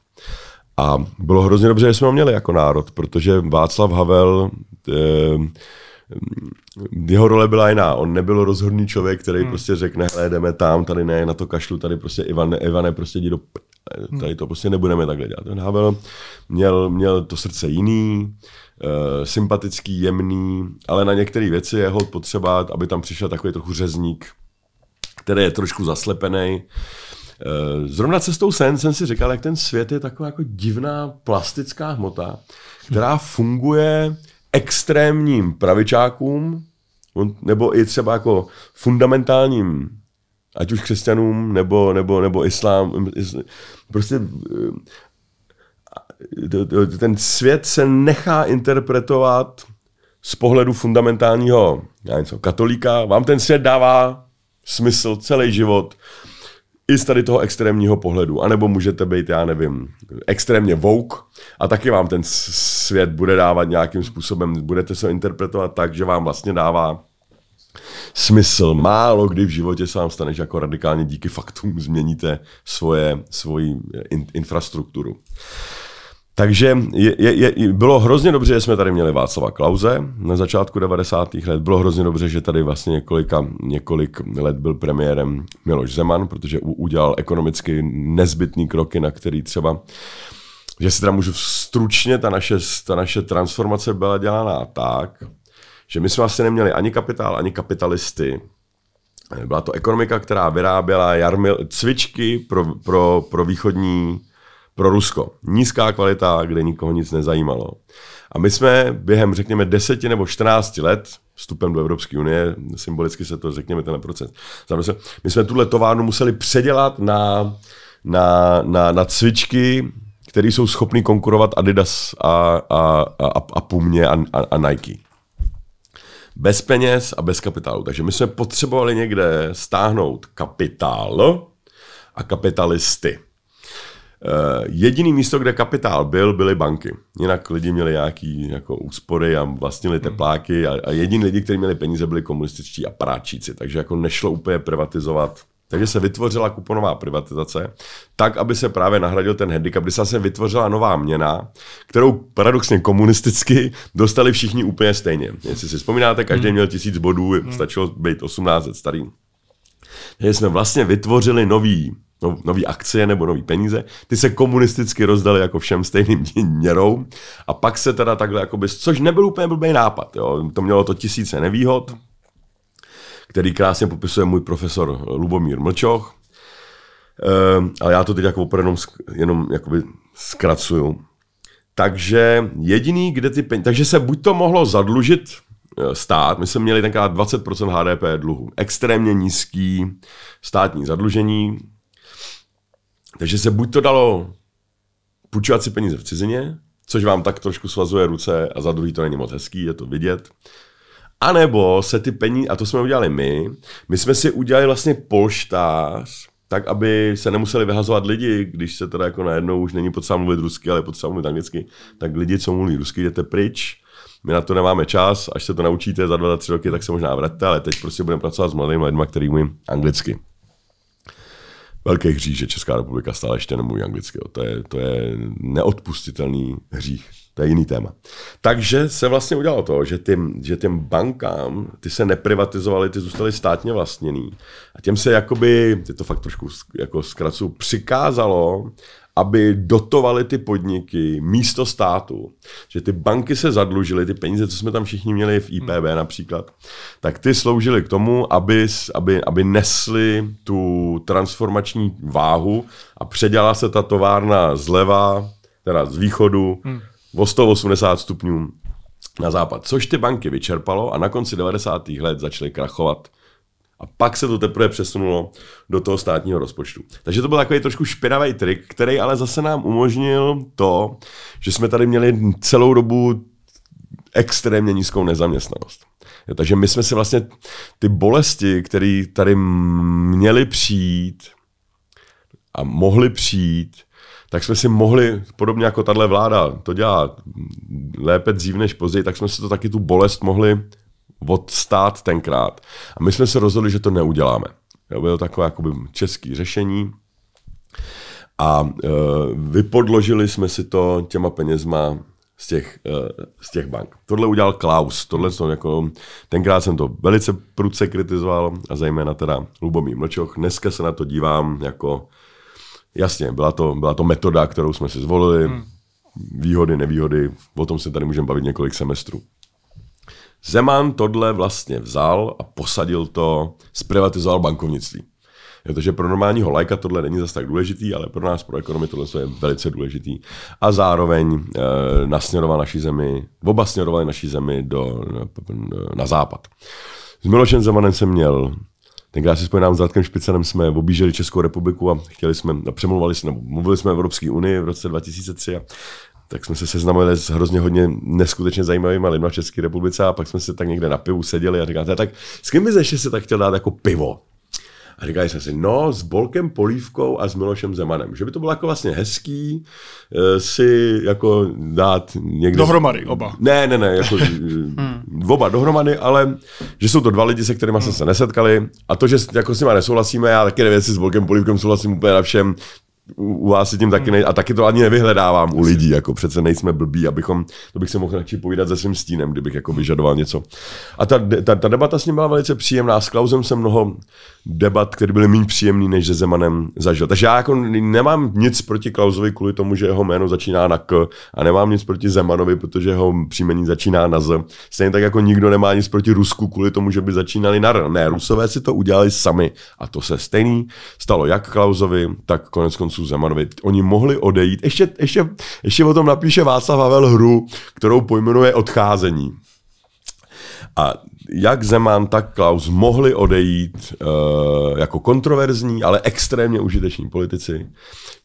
A bylo hrozně dobře, že jsme ho měli jako národ, protože Václav Havel, eh, jeho role byla jiná. On nebyl rozhodný člověk, který hmm. prostě řekne, hele, jdeme tam, tady ne, na to kašlu, tady prostě Ivan, Ivane, prostě jdi do p... tady to prostě nebudeme takhle dělat. Ten Havel měl, měl to srdce jiný, uh, sympatický, jemný, ale na některé věci je hod potřeba, aby tam přišel takový trochu řezník, který je trošku zaslepený. Eh, Zrovna cestou sen jsem si říkal, jak ten svět je taková jako divná plastická hmota, která funguje extrémním pravičákům, nebo i třeba jako fundamentálním, ať už křesťanům, nebo, nebo, nebo islám, is- prostě eh, ten svět se nechá interpretovat z pohledu fundamentálního já nevím co, katolíka. Vám ten svět dává smysl celý život i z tady toho extrémního pohledu. A nebo můžete být, já nevím, extrémně vouk a taky vám ten svět bude dávat nějakým způsobem, budete se interpretovat tak, že vám vlastně dává smysl. Málo kdy v životě se vám stane, že jako radikálně díky faktům změníte svoje, svoji in, infrastrukturu. Takže je, je, je, bylo hrozně dobře, že jsme tady měli Václava Klauze na začátku 90. let. Bylo hrozně dobře, že tady vlastně několika, několik let byl premiérem Miloš Zeman, protože u, udělal ekonomicky nezbytný kroky, na který třeba že si teda můžu stručně, ta naše, ta naše transformace byla dělaná tak, že my jsme vlastně neměli ani kapitál, ani kapitalisty. Byla to ekonomika, která vyráběla jarmil, cvičky pro, pro, pro východní, pro Rusko. Nízká kvalita, kde nikoho nic nezajímalo. A my jsme během, řekněme, 10 nebo 14 let, vstupem do Evropské unie, symbolicky se to, řekněme, tenhle proces, my jsme tuhle továrnu museli předělat na, na, na, na cvičky, které jsou schopny konkurovat Adidas a, a, a, a Pumě a, a, a Nike bez peněz a bez kapitálu. Takže my jsme potřebovali někde stáhnout kapitál a kapitalisty. Uh, jediný místo, kde kapitál byl, byly banky. Jinak lidi měli nějaký jako úspory a vlastnili tepláky a, a jediní lidi, kteří měli peníze, byli komunističtí aparáčíci. Takže jako nešlo úplně privatizovat. Takže se vytvořila kuponová privatizace, tak, aby se právě nahradil ten handicap, kdy se vytvořila nová měna, kterou paradoxně komunisticky dostali všichni úplně stejně. Jestli si vzpomínáte, každý měl tisíc bodů, stačilo být 18 let starý. Takže jsme vlastně vytvořili nový no, nový akcie nebo nový peníze, ty se komunisticky rozdaly jako všem stejným měrou. A pak se teda takhle, jakoby, což nebyl úplně blbý nápad, jo. to mělo to tisíce nevýhod, který krásně popisuje můj profesor Lubomír Mlčoch, e, ale já to teď jako opravdu jenom jakoby zkracuju. Takže jediný, kde ty peníze, takže se buď to mohlo zadlužit eh, stát, my jsme měli tenkrát 20% HDP dluhu, extrémně nízký státní zadlužení, takže se buď to dalo půjčovat si peníze v cizině, což vám tak trošku svazuje ruce a za druhý to není moc hezký, je to vidět. A nebo se ty peníze, a to jsme udělali my, my jsme si udělali vlastně polštář, tak aby se nemuseli vyhazovat lidi, když se teda jako najednou už není potřeba mluvit rusky, ale potřeba mluvit anglicky, tak lidi, co mluví rusky, jdete pryč, my na to nemáme čas, až se to naučíte za dva, za tři roky, tak se možná vratte, ale teď prostě budeme pracovat s mladými lidmi, mluví anglicky velký hřích, že Česká republika stále ještě nemluví anglicky. To je, to je neodpustitelný hřích. To je jiný téma. Takže se vlastně udělalo to, že těm, že těm bankám, ty se neprivatizovaly, ty zůstaly státně vlastněný. A těm se jakoby, ty to fakt trošku jako zkracu, přikázalo, aby dotovali ty podniky místo státu. Že ty banky se zadlužily, ty peníze, co jsme tam všichni měli v IPB hmm. například, tak ty sloužily k tomu, aby, aby, aby nesli tu transformační váhu a předělala se ta továrna zleva, teda z východu, hmm. o 180 stupňů na západ. Což ty banky vyčerpalo a na konci 90. let začaly krachovat a pak se to teprve přesunulo do toho státního rozpočtu. Takže to byl takový trošku špinavý trik, který ale zase nám umožnil to, že jsme tady měli celou dobu extrémně nízkou nezaměstnanost. Takže my jsme si vlastně ty bolesti, které tady měly přijít a mohly přijít, tak jsme si mohli, podobně jako tahle vláda to dělá lépe dřív než později, tak jsme si to taky tu bolest mohli odstát tenkrát. A my jsme se rozhodli, že to neuděláme. To bylo takové jakoby české řešení. A e, vypodložili jsme si to těma penězma z těch, e, z těch bank. Tohle udělal Klaus. Tohle jsem jako, tenkrát jsem to velice prudce kritizoval a zejména teda Lubomír Mlčoch. Dneska se na to dívám jako, jasně, byla to, byla to metoda, kterou jsme si zvolili. Hmm. Výhody, nevýhody, o tom se tady můžeme bavit několik semestrů. Zeman tohle vlastně vzal a posadil to, zprivatizoval bankovnictví. Protože pro normálního lajka tohle není zase tak důležitý, ale pro nás, pro ekonomii, tohle je velice důležitý. A zároveň e, nasměroval naší zemi, oba směrovali naší zemi do, na, na západ. S Milošem Zemanem jsem měl Tenkrát si vzpomínám, s Radkem Špicenem jsme objížděli Českou republiku a chtěli jsme, přemluvali jsme, mluvili jsme o Evropské unii v roce 2003 a tak jsme se seznámili s hrozně hodně neskutečně zajímavými lidmi v České republice a pak jsme se tak někde na pivu seděli a říkáte, tak s kým bys ještě se tak chtěl dát jako pivo? A říkali jsme si, no, s Bolkem Polívkou a s Milošem Zemanem. Že by to bylo jako vlastně hezký uh, si jako dát někde... Dohromady, oba. Ne, ne, ne, jako hmm. oba dohromady, ale že jsou to dva lidi, se kterými jsme se nesetkali a to, že jako s nimi nesouhlasíme, já taky nevím, s Bolkem Polívkem souhlasím úplně na všem, u vás si tím taky nej... a taky to ani nevyhledávám u lidí, jako přece nejsme blbí, abychom, to bych se mohl radši povídat se svým stínem, kdybych jako vyžadoval něco. A ta, ta, ta debata s ním byla velice příjemná, s Klausem jsem mnoho debat, které byly méně příjemný, než se Zemanem zažil. Takže já jako nemám nic proti Klausovi kvůli tomu, že jeho jméno začíná na K a nemám nic proti Zemanovi, protože jeho příjmení začíná na Z. Stejně tak jako nikdo nemá nic proti Rusku kvůli tomu, že by začínali na R. Ne, Rusové si to udělali sami a to se stejný stalo jak Klausovi, tak konec konců Zemanovi. Oni mohli odejít. Ještě, ještě, ještě o tom napíše Václav Havel hru, kterou pojmenuje Odcházení. A jak Zeman, tak Klaus mohli odejít uh, jako kontroverzní, ale extrémně užiteční politici.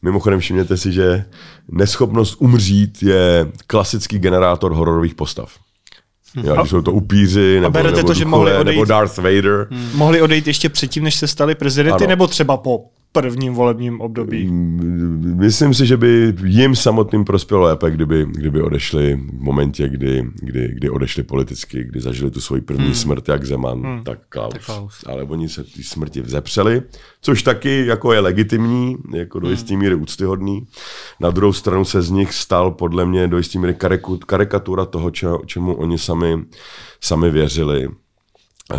Mimochodem všimněte si, že neschopnost umřít je klasický generátor hororových postav. Hm. Jo, jsou to upíři, nebo, nebo, to, že mohli odejít, nebo Darth Vader. Hmm. Mohli odejít ještě předtím, než se stali prezidenty, ano. nebo třeba po prvním volebním období? Myslím si, že by jim samotným prospělo lépe, kdyby, kdyby odešli v momentě, kdy, kdy, kdy odešli politicky, kdy zažili tu svoji první hmm. smrt, jak Zeman, hmm. tak, Klaus. tak Klaus. Ale oni se ty smrti vzepřeli, což taky jako je legitimní, jako do hmm. jisté míry úctyhodný. Na druhou stranu se z nich stal podle mě do jisté míry karikatura toho, čemu oni sami, sami věřili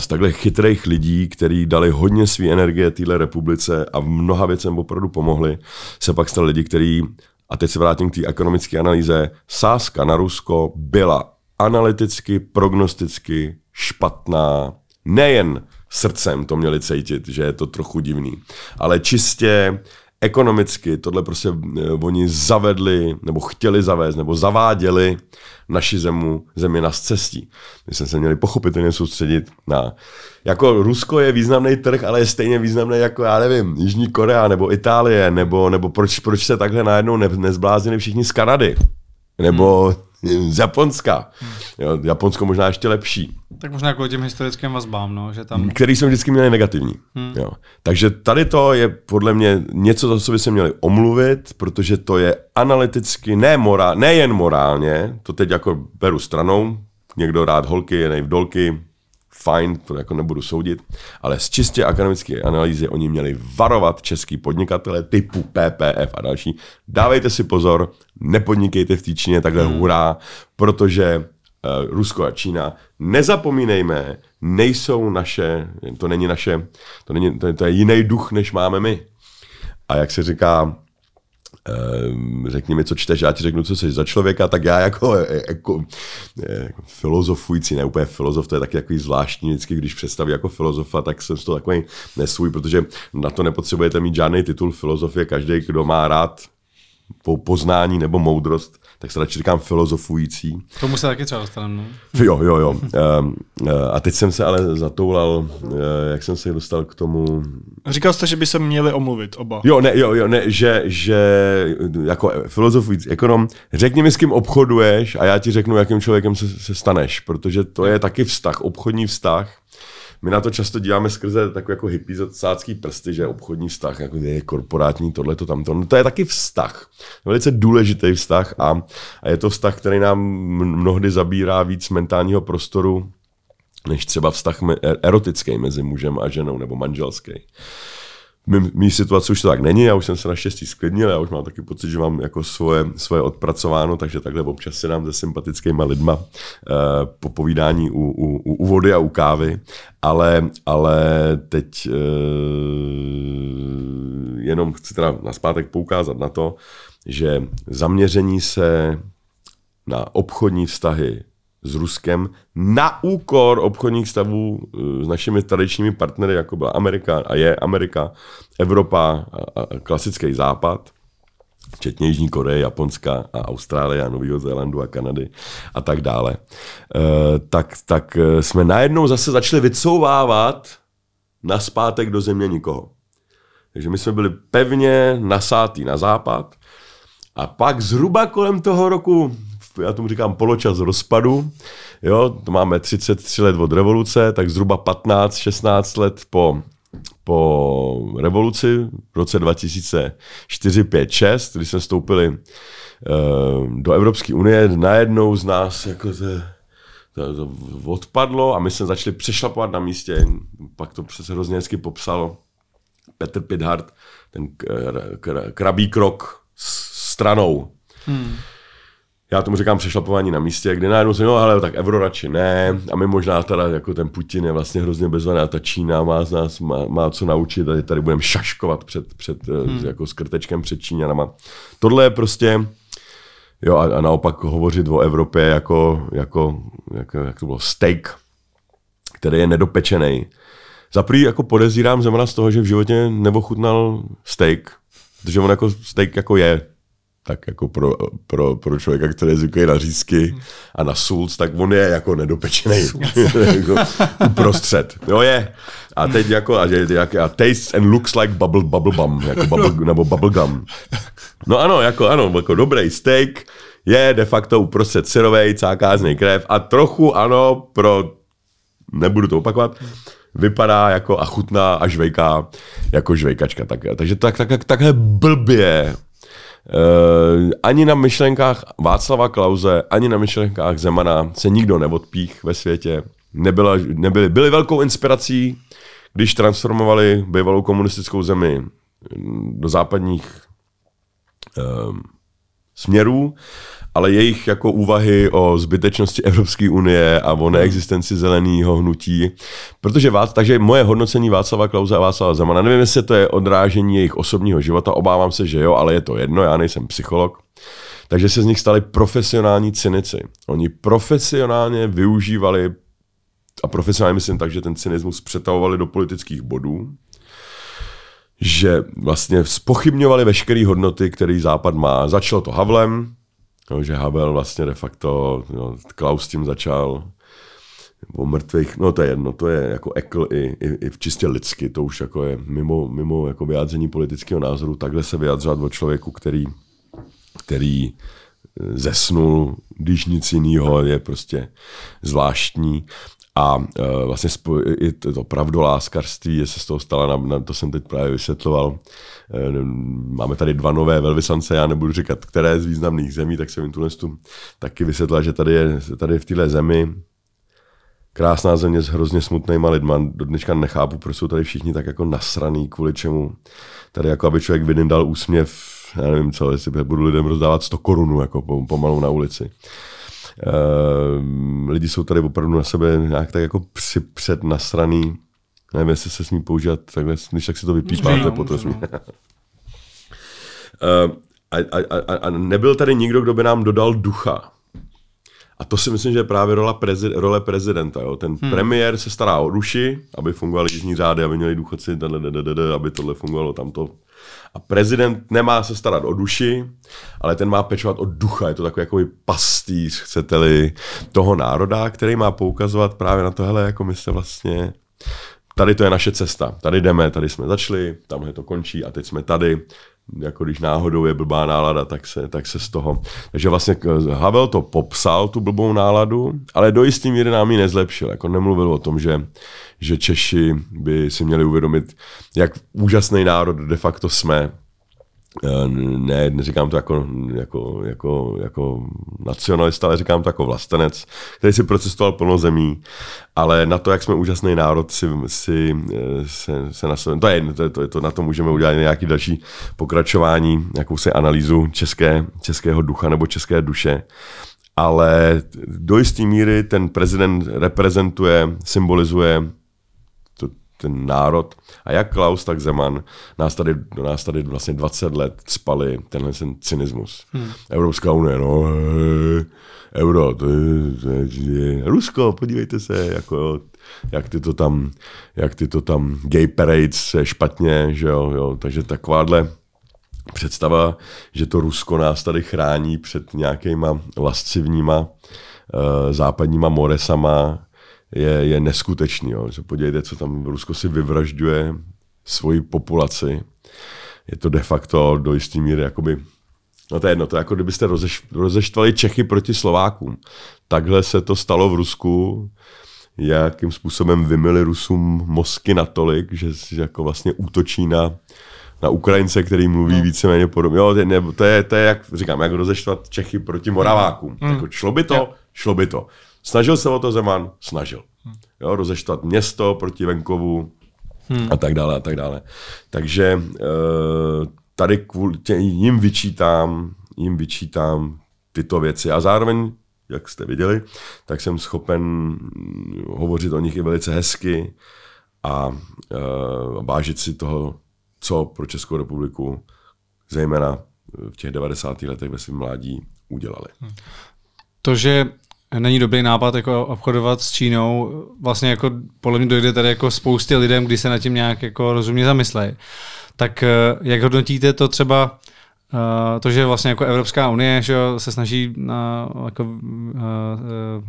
z takhle chytrých lidí, kteří dali hodně své energie téhle republice a v mnoha věcem opravdu pomohli, se pak stali lidi, kteří, a teď se vrátím k té ekonomické analýze, sázka na Rusko byla analyticky, prognosticky špatná, nejen srdcem to měli cítit, že je to trochu divný, ale čistě ekonomicky tohle prostě eh, oni zavedli, nebo chtěli zavést, nebo zaváděli naši zemu, zemi na cestí. My jsme se měli pochopitelně soustředit na... Jako Rusko je významný trh, ale je stejně významný jako, já nevím, Jižní Korea nebo Itálie, nebo, nebo proč, proč se takhle najednou ne, nezbláznili všichni z Kanady? Nebo hmm z Japonska. Jo, Japonsko možná ještě lepší. Tak možná kvůli těm historickým vazbám, no, že tam... Který jsme vždycky měli negativní. Hmm. Jo. Takže tady to je podle mě něco, za co by se měli omluvit, protože to je analyticky, ne morál, nejen morálně, to teď jako beru stranou, někdo rád holky, je v dolky, fajn, to jako nebudu soudit, ale z čistě akademické analýzy oni měli varovat český podnikatele typu PPF a další. Dávejte si pozor, nepodnikejte v té Číně takhle hmm. hurá, protože Rusko a Čína, nezapomínejme, nejsou naše, to není naše, to, není, to, to je jiný duch, než máme my. A jak se říká, Ehm, řekni mi, co čteš, já ti řeknu, co jsi za člověka, tak já jako, e, jako, jako filozofující, ne úplně filozof, to je taky takový zvláštní, vždycky, když představí jako filozofa, tak jsem z toho takový nesvůj, protože na to nepotřebujete mít žádný titul filozofie, každý, kdo má rád po poznání nebo moudrost, tak se radši říkám filozofující. Tomu se taky třeba dostaneme. No? Jo, jo, jo. Um, a teď jsem se ale zatoulal, uh, jak jsem se dostal k tomu... Říkal jste, že by se měli omluvit oba. Jo, ne, jo, jo, ne, že, že jako filozofující ekonom, řekni mi, s kým obchoduješ a já ti řeknu, jakým člověkem se, se staneš, protože to je taky vztah, obchodní vztah my na to často díváme skrze takový jako hypizocácký prsty, že obchodní vztah, jako je korporátní, tohle, to tamto. No to je taky vztah. Velice důležitý vztah a, a je to vztah, který nám mnohdy zabírá víc mentálního prostoru, než třeba vztah erotický mezi mužem a ženou nebo manželský mý, situaci už to tak není, já už jsem se naštěstí sklidnil, já už mám taky pocit, že mám jako svoje, svoje odpracováno, takže takhle občas se dám se sympatickými lidma uh, po povídání u, u, u vody a u kávy, ale, ale teď uh, jenom chci teda na zpátek poukázat na to, že zaměření se na obchodní vztahy s Ruskem na úkor obchodních stavů eh, s našimi tradičními partnery, jako byla Amerika a je Amerika, Evropa a klasický západ, včetně Jižní Koreje, Japonska a Austrálie a Nového Zélandu a Kanady a tak dále, eh, tak, tak eh, jsme najednou zase začali vycouvávat na zpátek do země nikoho. Takže my jsme byli pevně nasátý na západ a pak zhruba kolem toho roku já tomu říkám poločas rozpadu, jo, to máme 33 let od revoluce, tak zhruba 15, 16 let po, po revoluci v roce 2004, 5, 6, kdy jsme vstoupili uh, do Evropské unie, najednou z nás jako to, to, to odpadlo a my jsme začali přešlapovat na místě, pak to přes hrozně hezky popsal Petr Pidhart, ten krabý krok stranou. Hmm já tomu říkám přešlapování na místě, kdy najednou se, no ale tak euro radši ne, a my možná teda jako ten Putin je vlastně hrozně bezvaný a ta Čína má z nás, má, má co naučit a tady budeme šaškovat před, před eh, hmm. jako skrtečkem před Číňanama. Tohle je prostě, jo a, a naopak hovořit o Evropě jako, jako, jako jak to bylo, steak, který je nedopečený. Za prvý jako podezírám Zemana z toho, že v životě neochutnal steak, protože on jako steak jako je, tak jako pro, pro, pro člověka, který je zvyklý na řízky a na sulc, tak on je jako nedopečený jako uprostřed. Jo je. A teď jako, a, jak, a taste and looks like bubble, bubble bum, jako bubble, nebo bubble gum. No ano, jako ano, jako dobrý steak je de facto uprostřed syrovej, cáká z něj krev a trochu ano, pro, nebudu to opakovat, vypadá jako a chutná a žvejká jako žvejkačka. Tak, takže tak, tak, tak, takhle blbě ani na myšlenkách Václava Klauze, ani na myšlenkách Zemana se nikdo neodpích ve světě. Nebyla, nebyli, byli velkou inspirací, když transformovali bývalou komunistickou zemi do západních uh, směrů, ale jejich jako úvahy o zbytečnosti Evropské unie a o neexistenci zeleného hnutí. Protože vás, takže moje hodnocení Václava Klauze a Václava Zemana, nevím, jestli to je odrážení jejich osobního života, obávám se, že jo, ale je to jedno, já nejsem psycholog. Takže se z nich stali profesionální cynici. Oni profesionálně využívali, a profesionálně myslím tak, že ten cynismus přetavovali do politických bodů, že vlastně spochybňovali veškeré hodnoty, který Západ má. Začalo to Havlem, no, že Havel vlastně de facto, no, Klaus tím začal, o mrtvých, no to je jedno, to je jako ekl i, i, i v čistě lidsky, to už jako je mimo, mimo jako vyjádření politického názoru, takhle se vyjadřovat o člověku, který, který eh, zesnul, když nic jiného je prostě zvláštní. A uh, vlastně spoj, i to, to pravdoláskarství, je se z toho stala, na, na, to jsem teď právě vysvětloval. Uh, máme tady dva nové velvyslance, já nebudu říkat, které z významných zemí, tak jsem jim tuhle tu taky vysvětlil, že tady je tady v téhle zemi krásná země s hrozně smutnýma lidma. Do dneška nechápu, proč jsou tady všichni tak jako nasraný, kvůli čemu. Tady jako aby člověk vydal úsměv, já nevím co, jestli budu lidem rozdávat 100 korunů jako pomalu na ulici. Uh, lidi jsou tady opravdu na sebe nějak tak jako při, před nasraný. Nevím, jestli se smí používat takhle, když tak si to vypípáte, potom uh, a, a, a, a nebyl tady nikdo, kdo by nám dodal ducha. A to si myslím, že je právě role, prezid, role prezidenta. Jo. Ten hmm. premiér se stará o duši, aby fungovaly jízdní řády, aby měli důchodci, aby tohle fungovalo tamto. A prezident nemá se starat o duši, ale ten má pečovat o ducha. Je to takový jako pastýř, chcete-li, toho národa, který má poukazovat právě na tohle, jako my se vlastně tady to je naše cesta. Tady jdeme, tady jsme začali, tamhle to končí a teď jsme tady jako když náhodou je blbá nálada, tak se, tak se z toho. Takže vlastně Havel to popsal, tu blbou náladu, ale do jistý míry nám ji nezlepšil. Jako nemluvil o tom, že, že Češi by si měli uvědomit, jak úžasný národ de facto jsme, Eh, ne, neříkám to jako, jako, jako, jako nacionalista, ale říkám to jako vlastenec, který si procestoval plno zemí, ale na to, jak jsme úžasný národ, si, si eh, se, se na to je to, to, to, na to můžeme udělat nějaký další pokračování, jakousi analýzu české, českého ducha nebo české duše, ale do jisté míry ten prezident reprezentuje, symbolizuje ten národ. A jak Klaus, tak Zeman nás tady, nás tady vlastně 20 let spali tenhle ten cynismus. Hmm. Evropská unie, no, euro, to je, to je, to je Rusko, podívejte se, jako jak ty to tam, jak ty to tam gay parades se špatně, že jo, jo, takže takováhle představa, že to Rusko nás tady chrání před nějakýma lascivníma uh, západníma moresama, je, je neskutečný. Jo. Podívejte, co tam Rusko si vyvražďuje svoji populaci. Je to de facto do jisté míry jakoby No to je jedno, to je jako kdybyste rozeš, rozeštvali Čechy proti Slovákům. Takhle se to stalo v Rusku, jakým způsobem vymili Rusům mozky natolik, že, že jako vlastně útočí na, na Ukrajince, který mluví no. víceméně podobně. Jo, ne, to, je, to je, jak říkám, jak rozeštvat Čechy proti Moravákům. Mm. Jako šlo by to, šlo by to. Snažil se o to Zeman? Snažil. Jo, rozeštvat město proti venkovu hmm. a tak dále a tak dále. Takže eh, tady kvůli tě, jim vyčítám, jim vyčítám tyto věci a zároveň jak jste viděli, tak jsem schopen hovořit o nich i velice hezky a uh, vážit si toho, co pro Českou republiku, zejména v těch 90. letech ve svém mládí, udělali. To, že není dobrý nápad jako obchodovat s Čínou. Vlastně jako podle mě dojde tady jako spoustě lidem, když se na tím nějak jako rozumně zamyslejí. Tak eh, jak hodnotíte to třeba Uh, to, že vlastně jako Evropská unie že se snaží uh, jako, uh,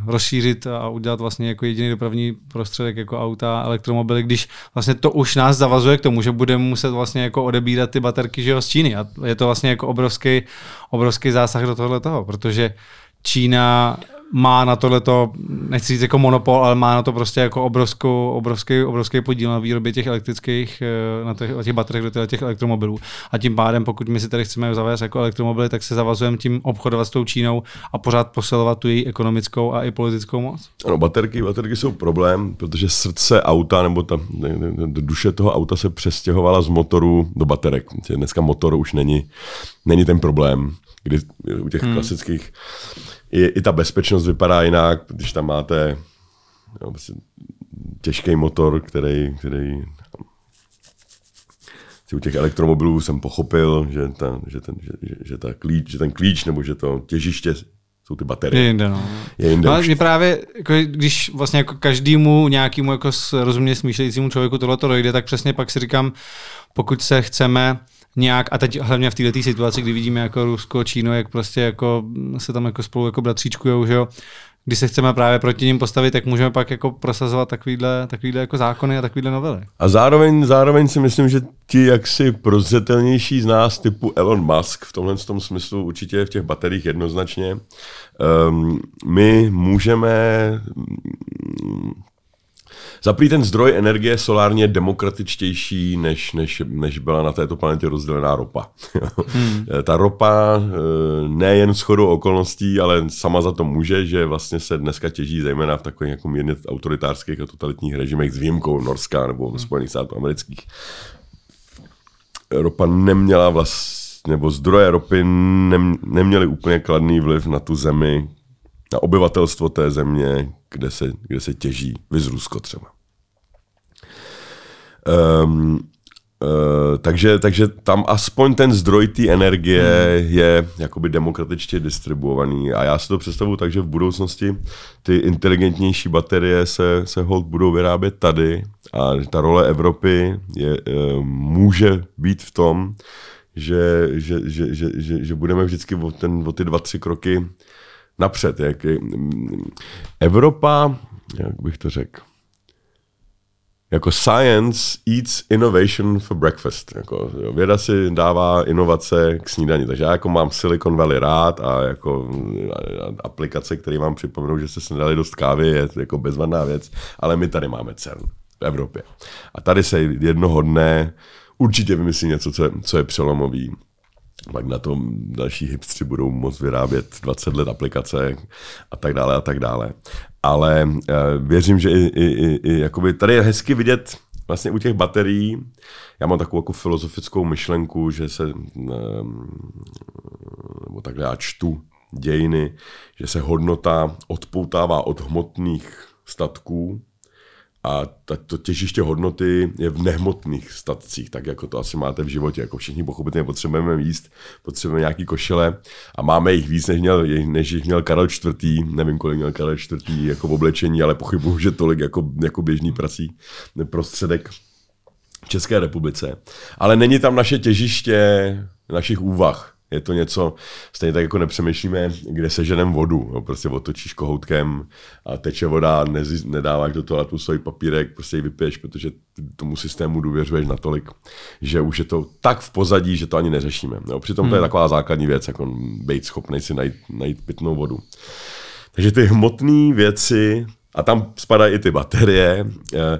rozšířit a udělat vlastně jako jediný dopravní prostředek jako auta, elektromobily, když vlastně to už nás zavazuje k tomu, že budeme muset vlastně jako odebírat ty baterky že z Číny. A je to vlastně jako obrovský, obrovský zásah do tohle toho, protože Čína má na tohleto, nechci říct jako monopol, ale má na to prostě jako obrovskou, obrovský, obrovský podíl na výrobě těch elektrických, eh, na těch, na těch bateriích do těch elektromobilů. A tím pádem, pokud my si tady chceme zavést jako elektromobily, tak se zavazujeme tím obchodovat s tou Čínou a pořád posilovat tu její ekonomickou a i politickou moc. Ano, baterky, baterky jsou problém, protože srdce auta nebo ta duše toho auta se přestěhovala z motoru do baterek. Dneska motor už není, není ten problém kdy u těch hmm. klasických i, i ta bezpečnost vypadá jinak, když tam máte jo, prostě těžký motor, který, který u těch elektromobilů jsem pochopil, že, ta, že, ten, že, že, že, ta klíč, že ten klíč nebo že to těžiště jsou ty baterie. Je jinde, no. Je jinde no, mě právě, jako, když vlastně jako každému nějakému jako rozumně smýšlejícímu člověku tohle to dojde, tak přesně pak si říkám, pokud se chceme nějak, a teď hlavně v této situaci, kdy vidíme jako Rusko, Číno, jak prostě jako se tam jako spolu jako bratříčkujou, že jo, když se chceme právě proti ním postavit, tak můžeme pak jako prosazovat takovýhle, takovýhle jako zákony a takovýhle novely. A zároveň, zároveň si myslím, že ti jaksi prozřetelnější z nás typu Elon Musk v tomhle tom smyslu určitě v těch bateriích jednoznačně. Um, my můžeme Zaprý ten zdroj energie solární je demokratičtější, než, než, než byla na této planetě rozdělená ropa. hmm. Ta ropa eh, nejen shodou okolností, ale sama za to může, že vlastně se dneska těží zejména v takových jako mírně autoritářských a totalitních režimech s výjimkou Norska nebo hmm. Spojených států amerických. Ropa neměla vlastně nebo zdroje ropy neměly úplně kladný vliv na tu zemi, na obyvatelstvo té země, kde se, kde se těží, vys Rusko třeba. Um, Uh, takže, takže tam aspoň ten zdroj té energie hmm. je jakoby demokratičtě distribuovaný a já si to představuji tak, že v budoucnosti ty inteligentnější baterie se, se hold budou vyrábět tady a ta role Evropy je, uh, může být v tom, že, že, že, že, že, že budeme vždycky o, ten, o ty dva, tři kroky napřed. Jak, Evropa, jak bych to řekl, jako science eats innovation for breakfast. Jako, jo, věda si dává inovace k snídani. Takže já jako mám Silicon Valley rád a jako a aplikace, které vám připomenou, že jste si nedali dost kávy, je jako bezvadná věc, ale my tady máme CERN v Evropě. A tady se jednoho dne určitě vymyslí něco, co je, co je přelomový pak na tom další hipstři budou moct vyrábět 20 let aplikace a tak dále a tak dále. Ale uh, věřím, že i, i, i, i jakoby tady je hezky vidět vlastně u těch baterií, já mám takovou jako filozofickou myšlenku, že se, um, nebo takhle já čtu dějiny, že se hodnota odpoutává od hmotných statků a ta, to těžiště hodnoty je v nehmotných statcích, tak jako to asi máte v životě. Jako všichni pochopitelně potřebujeme jíst, potřebujeme nějaký košile a máme jich víc, než, měl, než jich měl Karel IV. Nevím, kolik měl Karel IV. jako v oblečení, ale pochybuju, že tolik jako, jako běžný prací prostředek v České republice. Ale není tam naše těžiště našich úvah je to něco, stejně tak jako nepřemýšlíme, kde se ženem vodu. No, prostě otočíš kohoutkem a teče voda, nezi, nedáváš do toho tu svůj papírek, prostě ji vypiješ, protože tomu systému důvěřuješ natolik, že už je to tak v pozadí, že to ani neřešíme. No, přitom hmm. to je hmm. taková základní věc, jako být schopný si najít, najít pitnou vodu. Takže ty hmotné věci, a tam spadají i ty baterie, eh,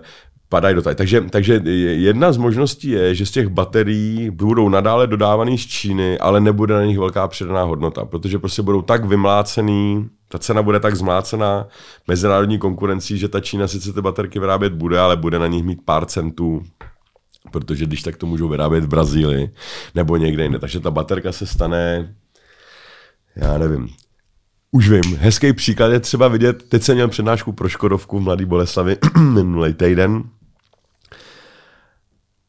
padají do tady. Takže, takže jedna z možností je, že z těch baterií budou nadále dodávaný z Číny, ale nebude na nich velká přidaná hodnota, protože prostě budou tak vymlácený, ta cena bude tak zmlácená mezinárodní konkurencí, že ta Čína sice ty baterky vyrábět bude, ale bude na nich mít pár centů protože když tak to můžou vyrábět v Brazílii nebo někde jinde. Takže ta baterka se stane, já nevím, už vím, hezký příklad je třeba vidět, teď jsem měl přednášku pro Škodovku v Mladý Boleslavi minulý týden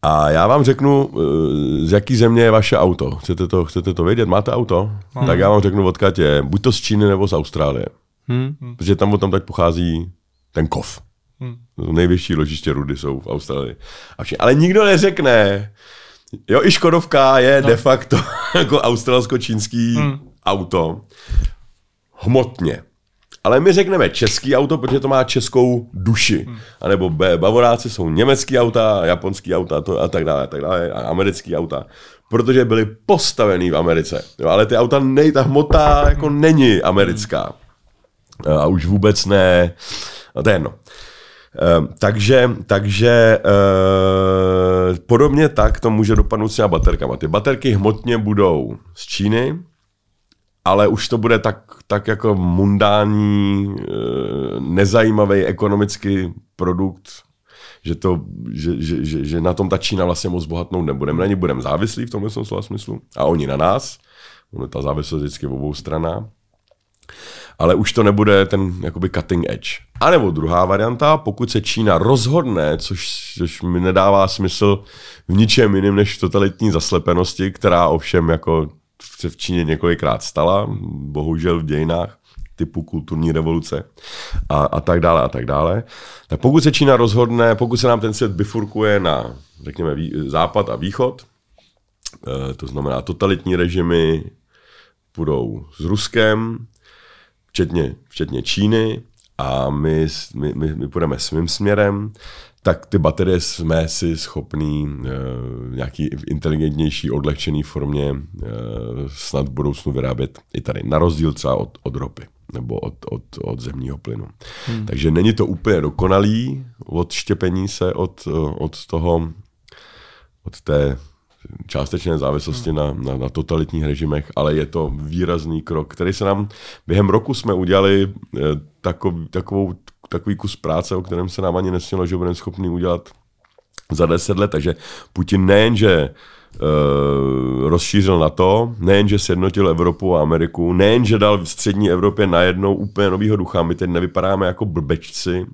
a já vám řeknu, eh, z jaký země je vaše auto. Chcete to, chcete to vědět? Máte auto? Hmm. Tak já vám řeknu, odkud je. Buď to z Číny nebo z Austrálie. Hmm. Protože tam tam teď pochází ten kov. Hmm. Nejvyšší ložiště rudy jsou v Austrálii. Ale nikdo neřekne, jo, i Škodovka je no. de facto jako australsko-čínský hmm. auto. Hmotně. Ale my řekneme český auto, protože to má českou duši. Hmm. A nebo B, Bavoráci jsou německý auta, japonský auta to a tak dále, a tak dále, a americký auta. Protože byly postavený v Americe. Jo, ale ty auta, nej, ta hmota jako není americká. A už vůbec ne, no to je jedno. Uh, takže, takže uh, podobně tak to může dopadnout s těma baterkama. Ty baterky hmotně budou z Číny, ale už to bude tak, tak jako mundání, eh, nezajímavý ekonomický produkt, že, to, že, že, že, že na tom ta Čína vlastně moc bohatnout nebudeme. Na ní budeme závislí v tomhle slova smyslu a oni na nás. Ono ta závislost vždycky obou stranách. Ale už to nebude ten jakoby cutting edge. A nebo druhá varianta, pokud se Čína rozhodne, což, což mi nedává smysl v ničem jiném než v totalitní zaslepenosti, která ovšem jako se v Číně několikrát stala, bohužel v dějinách, typu kulturní revoluce a, a tak dále a tak dále. Tak pokud se Čína rozhodne, pokud se nám ten svět bifurkuje na, řekněme, vý, západ a východ, e, to znamená totalitní režimy budou s Ruskem, včetně, včetně Číny, a my, my, my, my půjdeme svým směrem, tak ty baterie jsme si schopní uh, nějaký inteligentnější, odlehčený formě uh, snad v budoucnu vyrábět i tady, na rozdíl třeba od, od ropy nebo od, od, od zemního plynu. Hmm. Takže není to úplně dokonalý odštěpení se od, od toho, od té částečné závislosti hmm. na, na, na totalitních režimech, ale je to výrazný krok, který se nám během roku jsme udělali eh, takový, takovou, takový kus práce, o kterém se nám ani nesmělo, že budeme schopni udělat za deset let. Takže Putin nejenže rozšířil na to, nejenže sjednotil Evropu a Ameriku, nejenže dal v střední Evropě najednou úplně novýho ducha, my teď nevypadáme jako blbečci,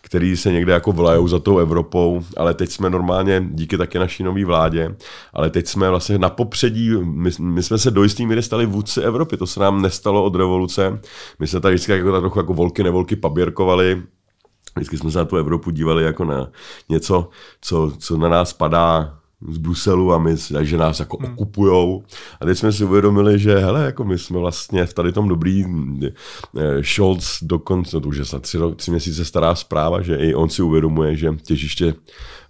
který se někde jako vlajou za tou Evropou, ale teď jsme normálně díky také naší nové vládě, ale teď jsme vlastně na popředí, my, my jsme se do jistý míry stali vůdci Evropy, to se nám nestalo od revoluce, my jsme tady vždycky jako trochu jako volky nevolky paběrkovali, Vždycky jsme se na tu Evropu dívali jako na něco, co, co na nás padá z Bruselu a my, že nás jako hmm. okupujou. A teď jsme si uvědomili, že hele, jako my jsme vlastně v tady tom dobrý eh, Scholz dokonce, no to už je snad tři, tři měsíce stará zpráva, že i on si uvědomuje, že těžiště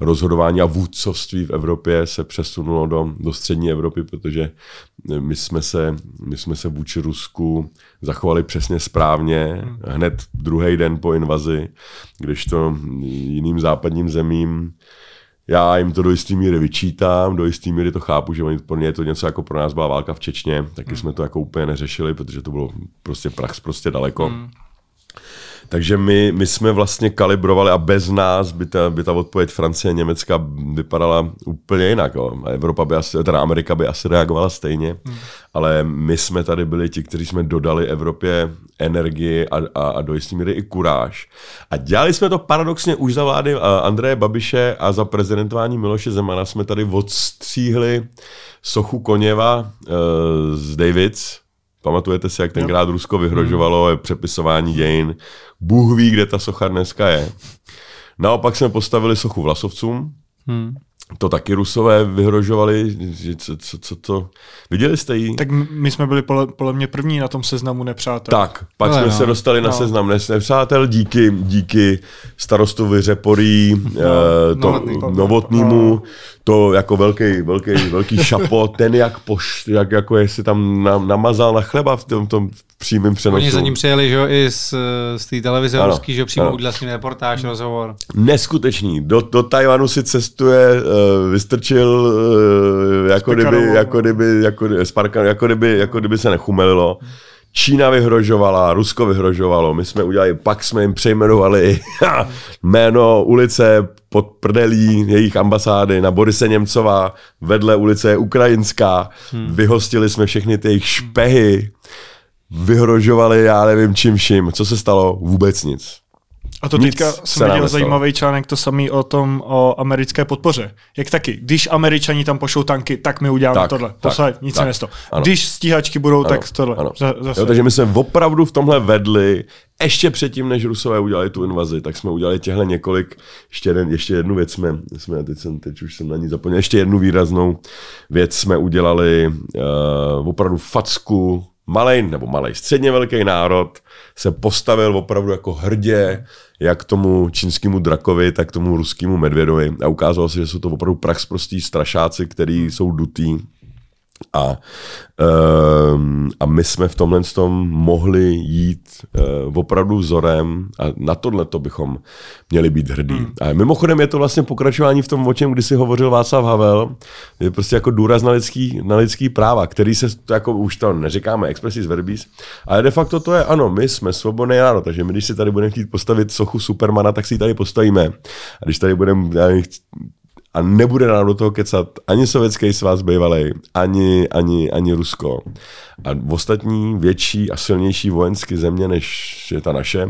rozhodování a vůdcovství v Evropě se přesunulo do, do střední Evropy, protože my jsme, se, my jsme se vůči Rusku zachovali přesně správně hmm. hned druhý den po invazi, když to jiným západním zemím já jim to do jisté míry vyčítám, do jisté míry to chápu, že oni, pro ně je to něco jako pro nás byla válka v Čečně, taky hmm. jsme to jako úplně neřešili, protože to bylo prostě prax prostě daleko. Hmm. Takže my, my jsme vlastně kalibrovali a bez nás by ta, by ta odpověď Francie a Německa vypadala úplně jinak. Jo. Evropa by asi, teda Amerika by asi reagovala stejně, hmm. ale my jsme tady byli ti, kteří jsme dodali Evropě energii a, a, a do jisté míry i kuráž. A dělali jsme to paradoxně už za vlády Andreje Babiše a za prezidentování Miloše Zemana jsme tady odstříhli sochu Koněva uh, z Davids, Pamatujete si, jak tenkrát Rusko vyhrožovalo hmm. přepisování dějin. Bůh ví, kde ta socha dneska je. Naopak jsme postavili sochu Vlasovcům. Hmm. To taky Rusové vyhrožovali, že co, co, co to... Viděli jste ji? Tak my jsme byli podle, podle mě první na tom seznamu nepřátel. Tak, pak no, jsme no. se dostali na no. seznam nepřátel díky, díky starostovi Řeporý, no, eh, to, novotnýmu, no. To jako velký, velký, velký šapo, ten jak, poš, jak jako jestli tam namazal na chleba v tom, tom přímém přenosu. Oni za ním přijeli, že jo, i z, z té televize ano, ruský, že jo, přímo udělal s ním reportáž, rozhovor. Neskutečný. Do, do Tajvanu si cestuje, uh, vystrčil, uh, jako, kdyby, jako, kdyby, jako, Sparka, jako, kdyby, jako kdyby se nechumelilo. Čína vyhrožovala, Rusko vyhrožovalo, my jsme udělali, pak jsme jim přejmenovali jméno ulice pod prdelí jejich ambasády na Borise Němcová, vedle ulice je ukrajinská, hmm. vyhostili jsme všechny ty jejich špehy, vyhrožovali, já nevím čím vším. Co se stalo? Vůbec nic. A to nic teďka jsem viděl zajímavý článek, to samý o tom, o americké podpoře. Jak taky, když američani tam pošlou tanky, tak my uděláme tak, tohle. Tak, nic tak, se nestalo. Když stíhačky budou, ano, tak tohle. Ano. Zase. Jo, takže my jsme opravdu v tomhle vedli, ještě předtím, než Rusové udělali tu invazi, tak jsme udělali těhle několik, ještě, jeden, ještě jednu věc jsme, jsme teď, jsem, teď už jsem na ní zapomněl, ještě jednu výraznou věc jsme udělali, uh, opravdu facku malý nebo malý, středně velký národ se postavil opravdu jako hrdě, jak tomu čínskému drakovi, tak tomu ruskému medvědovi. A ukázalo se, že jsou to opravdu prax prostý strašáci, který jsou dutý a, um, a my jsme v tomhle tom mohli jít uh, opravdu vzorem a na tohle to bychom měli být hrdí. Hmm. A mimochodem je to vlastně pokračování v tom, o čem kdysi hovořil Václav Havel, je prostě jako důraz na lidský, na lidský práva, který se, to jako už to neříkáme expressis verbis, ale de facto to je, ano, my jsme svobodný národ, takže my, když si tady budeme chtít postavit sochu Supermana, tak si ji tady postavíme. A když tady budeme a nebude nám do toho kecat ani sovětský svaz bývalý, ani, ani, ani Rusko. A ostatní větší a silnější vojenské země, než je ta naše,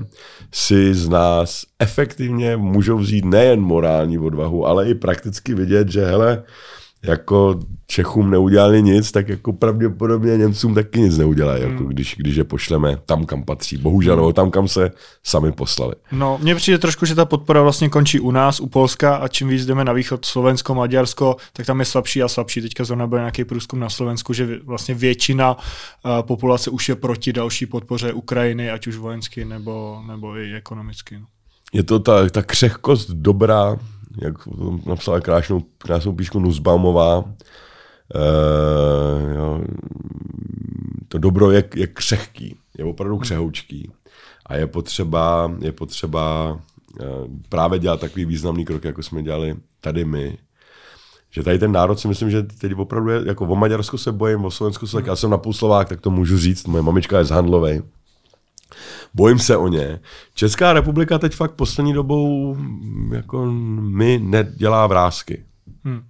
si z nás efektivně můžou vzít nejen morální odvahu, ale i prakticky vidět, že hele, jako Čechům neudělali nic, tak jako pravděpodobně Němcům taky nic neudělají, jako hmm. když, když je pošleme tam, kam patří. Bohužel, nebo tam, kam se sami poslali. No, mně přijde trošku, že ta podpora vlastně končí u nás, u Polska a čím víc jdeme na východ, Slovensko, Maďarsko, tak tam je slabší a slabší. Teďka zrovna byl nějaký průzkum na Slovensku, že vlastně většina uh, populace už je proti další podpoře Ukrajiny, ať už vojensky nebo, nebo i ekonomicky. No. Je to ta, ta křehkost dobrá, jak napsala krásnou, krásnou píšku Nuzbaumová, Uh, jo, to dobro je, je křehký, je opravdu křehoučký. A je potřeba, je potřeba uh, právě dělat takový významný krok, jako jsme dělali tady my. Že tady ten národ si myslím, že teď opravdu je, jako o Maďarsku se bojím, o Slovensku se tak, já jsem na půl Slovák, tak to můžu říct, moje mamička je z Handlovej. Bojím se o ně. Česká republika teď fakt poslední dobou jako mi nedělá vrázky. Hmm.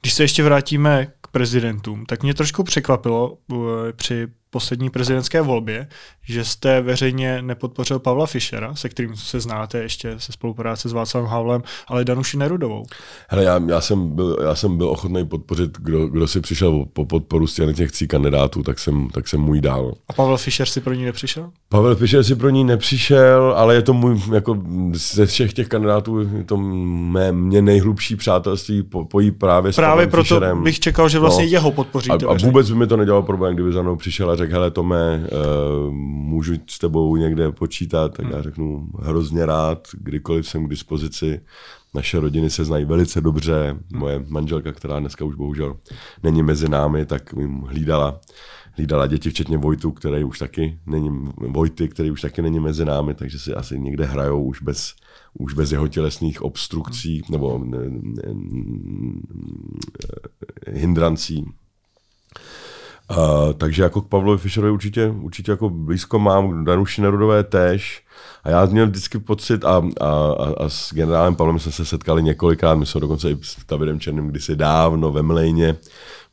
Když se ještě vrátíme k prezidentům, tak mě trošku překvapilo uh, při poslední prezidentské volbě, že jste veřejně nepodpořil Pavla Fischera, se kterým se znáte ještě se spolupráce s Václavem Havlem, ale Danuši Nerudovou. Hele, já, já, jsem, byl, já jsem byl ochotný podpořit, kdo, kdo si přišel po podporu z těch tří kandidátů, tak jsem, tak jsem můj dál. A Pavel Fischer si pro ní nepřišel? Pavel Fischer si pro ní nepřišel, ale je to můj, jako ze všech těch kandidátů, je to mé, mě nejhlubší přátelství po, pojí právě s Právě Pavlem proto Fischerem. bych čekal, že vlastně no. jeho podpoříte. A, a vůbec by mi to nedělalo problém, kdyby za mnou přišel řekl, hele Tome, uh, můžu s tebou někde počítat, tak já řeknu hrozně rád, kdykoliv jsem k dispozici. Naše rodiny se znají velice dobře. Moje manželka, která dneska už bohužel není mezi námi, tak jim hlídala hlídala děti, včetně Vojtu, který už taky není, Vojty, který už taky není mezi námi, takže si asi někde hrajou už bez, už bez jeho tělesných obstrukcí nebo ne, ne, ne, hindrancí. Uh, takže jako k Pavlovi Fischerovi určitě, určitě jako blízko mám, Danuši Nerudové tež. A já měl vždycky pocit, a, a, a, a s generálem Pavlem jsme se setkali několikrát, my jsme dokonce i s Davidem Černým kdysi dávno ve Mlejně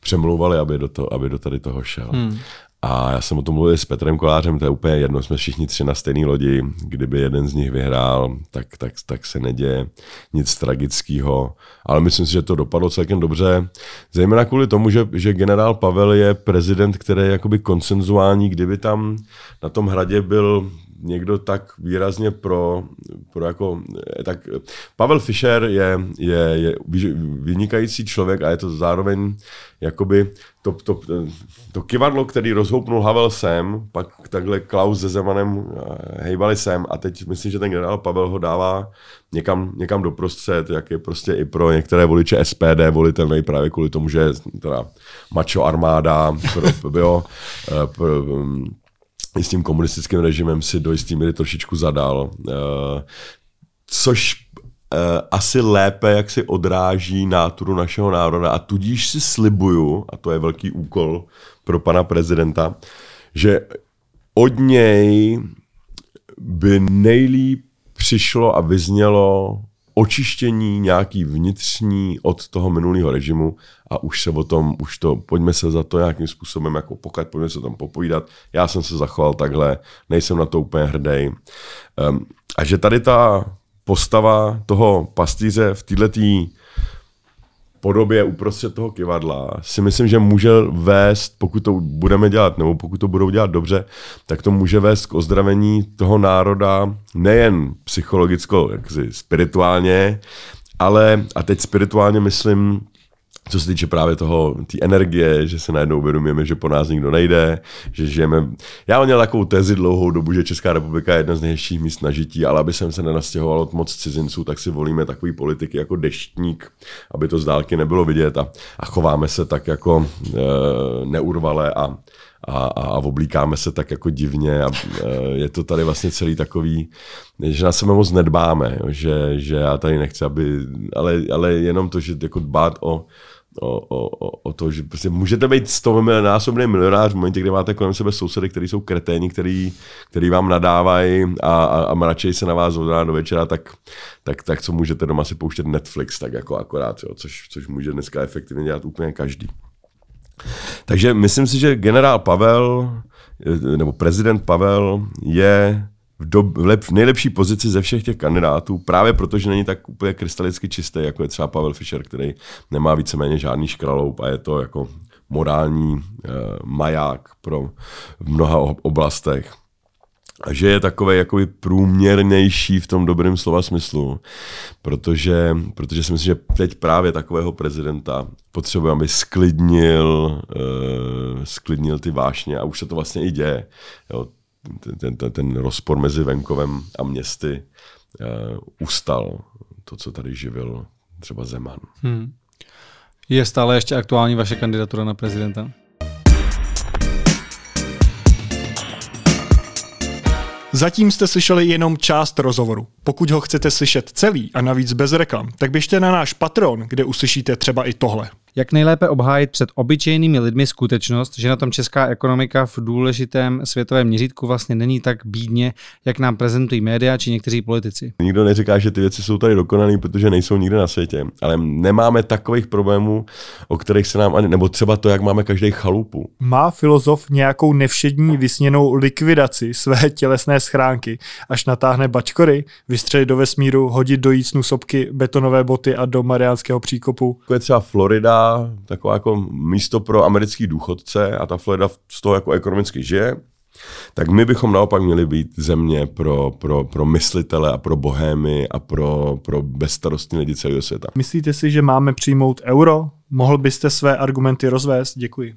přemlouvali, aby do, to, aby do tady toho šel. Hmm. A já jsem o tom mluvil s Petrem Kolářem, to je úplně jedno, jsme všichni tři na stejné lodi, kdyby jeden z nich vyhrál, tak, tak, tak se neděje nic tragického. Ale myslím si, že to dopadlo celkem dobře, zejména kvůli tomu, že, že generál Pavel je prezident, který je jakoby konsenzuální, kdyby tam na tom hradě byl někdo tak výrazně pro, pro jako, tak Pavel Fischer je, je, je vynikající člověk a je to zároveň jakoby to, to, to kivadlo, který rozhoupnul Havel sem, pak takhle Klaus se Zemanem eh, hejbali sem a teď myslím, že ten generál Pavel ho dává někam, někam doprostřed, jak je prostě i pro některé voliče SPD volitelný právě kvůli tomu, že teda macho armáda, pro, jo, eh, pro, i s tím komunistickým režimem si do jistý míry trošičku zadal. Eh, což eh, asi lépe, jak si odráží náturu našeho národa a tudíž si slibuju, a to je velký úkol pro pana prezidenta, že od něj by nejlíp přišlo a vyznělo očištění nějaký vnitřní od toho minulého režimu a už se o tom, už to, pojďme se za to nějakým způsobem jako pokud, pojďme se tam popovídat. Já jsem se zachoval takhle, nejsem na to úplně hrdý. Um, a že tady ta postava toho pastýře v této podobě uprostřed toho kivadla si myslím, že může vést, pokud to budeme dělat, nebo pokud to budou dělat dobře, tak to může vést k ozdravení toho národa nejen psychologicko, jaksi spirituálně, ale, a teď spirituálně myslím co se týče právě toho, té energie, že se najednou uvědomujeme, že po nás nikdo nejde, že žijeme... Já měl takovou tezi dlouhou dobu, že Česká republika je jedna z nejhezčích míst na žití, ale aby jsem se nenastěhoval od moc cizinců, tak si volíme takový politiky jako deštník, aby to z dálky nebylo vidět a, a chováme se tak jako e, neurvale a, a, a oblíkáme se tak jako divně a e, je to tady vlastně celý takový, že na sebe moc nedbáme, že, že já tady nechci, aby, ale, ale jenom to, že jako dbát o o, o, o to, že prostě můžete být 100 násobný milionář v momentě, kdy máte kolem sebe sousedy, kteří jsou kreténi, který, který vám nadávají a, a, a mračejí se na vás od rána do večera, tak, tak, tak co můžete doma si pouštět Netflix, tak jako akorát, jo, což, což může dneska efektivně dělat úplně každý. Takže myslím si, že generál Pavel, nebo prezident Pavel je v, do, v, lep, v nejlepší pozici ze všech těch kandidátů, právě protože není tak úplně krystalicky čistý, jako je třeba Pavel Fischer, který nemá víceméně žádný škraloup a je to jako morální eh, maják pro v mnoha oblastech. A že je takový jakoby průměrnější v tom dobrém slova smyslu, protože, protože si myslím, že teď právě takového prezidenta potřebuje, aby sklidnil, uh, sklidnil ty vášně a už se to vlastně i děje. Jo, ten, ten, ten rozpor mezi venkovem a městy uh, ustal to, co tady živil třeba Zeman. Hmm. Je stále ještě aktuální vaše kandidatura na prezidenta? Zatím jste slyšeli jenom část rozhovoru. Pokud ho chcete slyšet celý a navíc bez reklam, tak běžte na náš Patron, kde uslyšíte třeba i tohle jak nejlépe obhájit před obyčejnými lidmi skutečnost, že na tom česká ekonomika v důležitém světovém měřítku vlastně není tak bídně, jak nám prezentují média či někteří politici. Nikdo neříká, že ty věci jsou tady dokonané, protože nejsou nikde na světě, ale nemáme takových problémů, o kterých se nám ani, nebo třeba to, jak máme každý chalupu. Má filozof nějakou nevšední vysněnou likvidaci své tělesné schránky, až natáhne bačkory, vystřelit do vesmíru, hodit do jícnu sopky, betonové boty a do Mariánského příkopu? Jako je třeba Taková jako místo pro americký důchodce a ta Florida z toho jako ekonomicky žije, tak my bychom naopak měli být země pro, pro, pro myslitele a pro bohémy a pro, pro bezstarostní lidi celého světa. Myslíte si, že máme přijmout euro? Mohl byste své argumenty rozvést? Děkuji.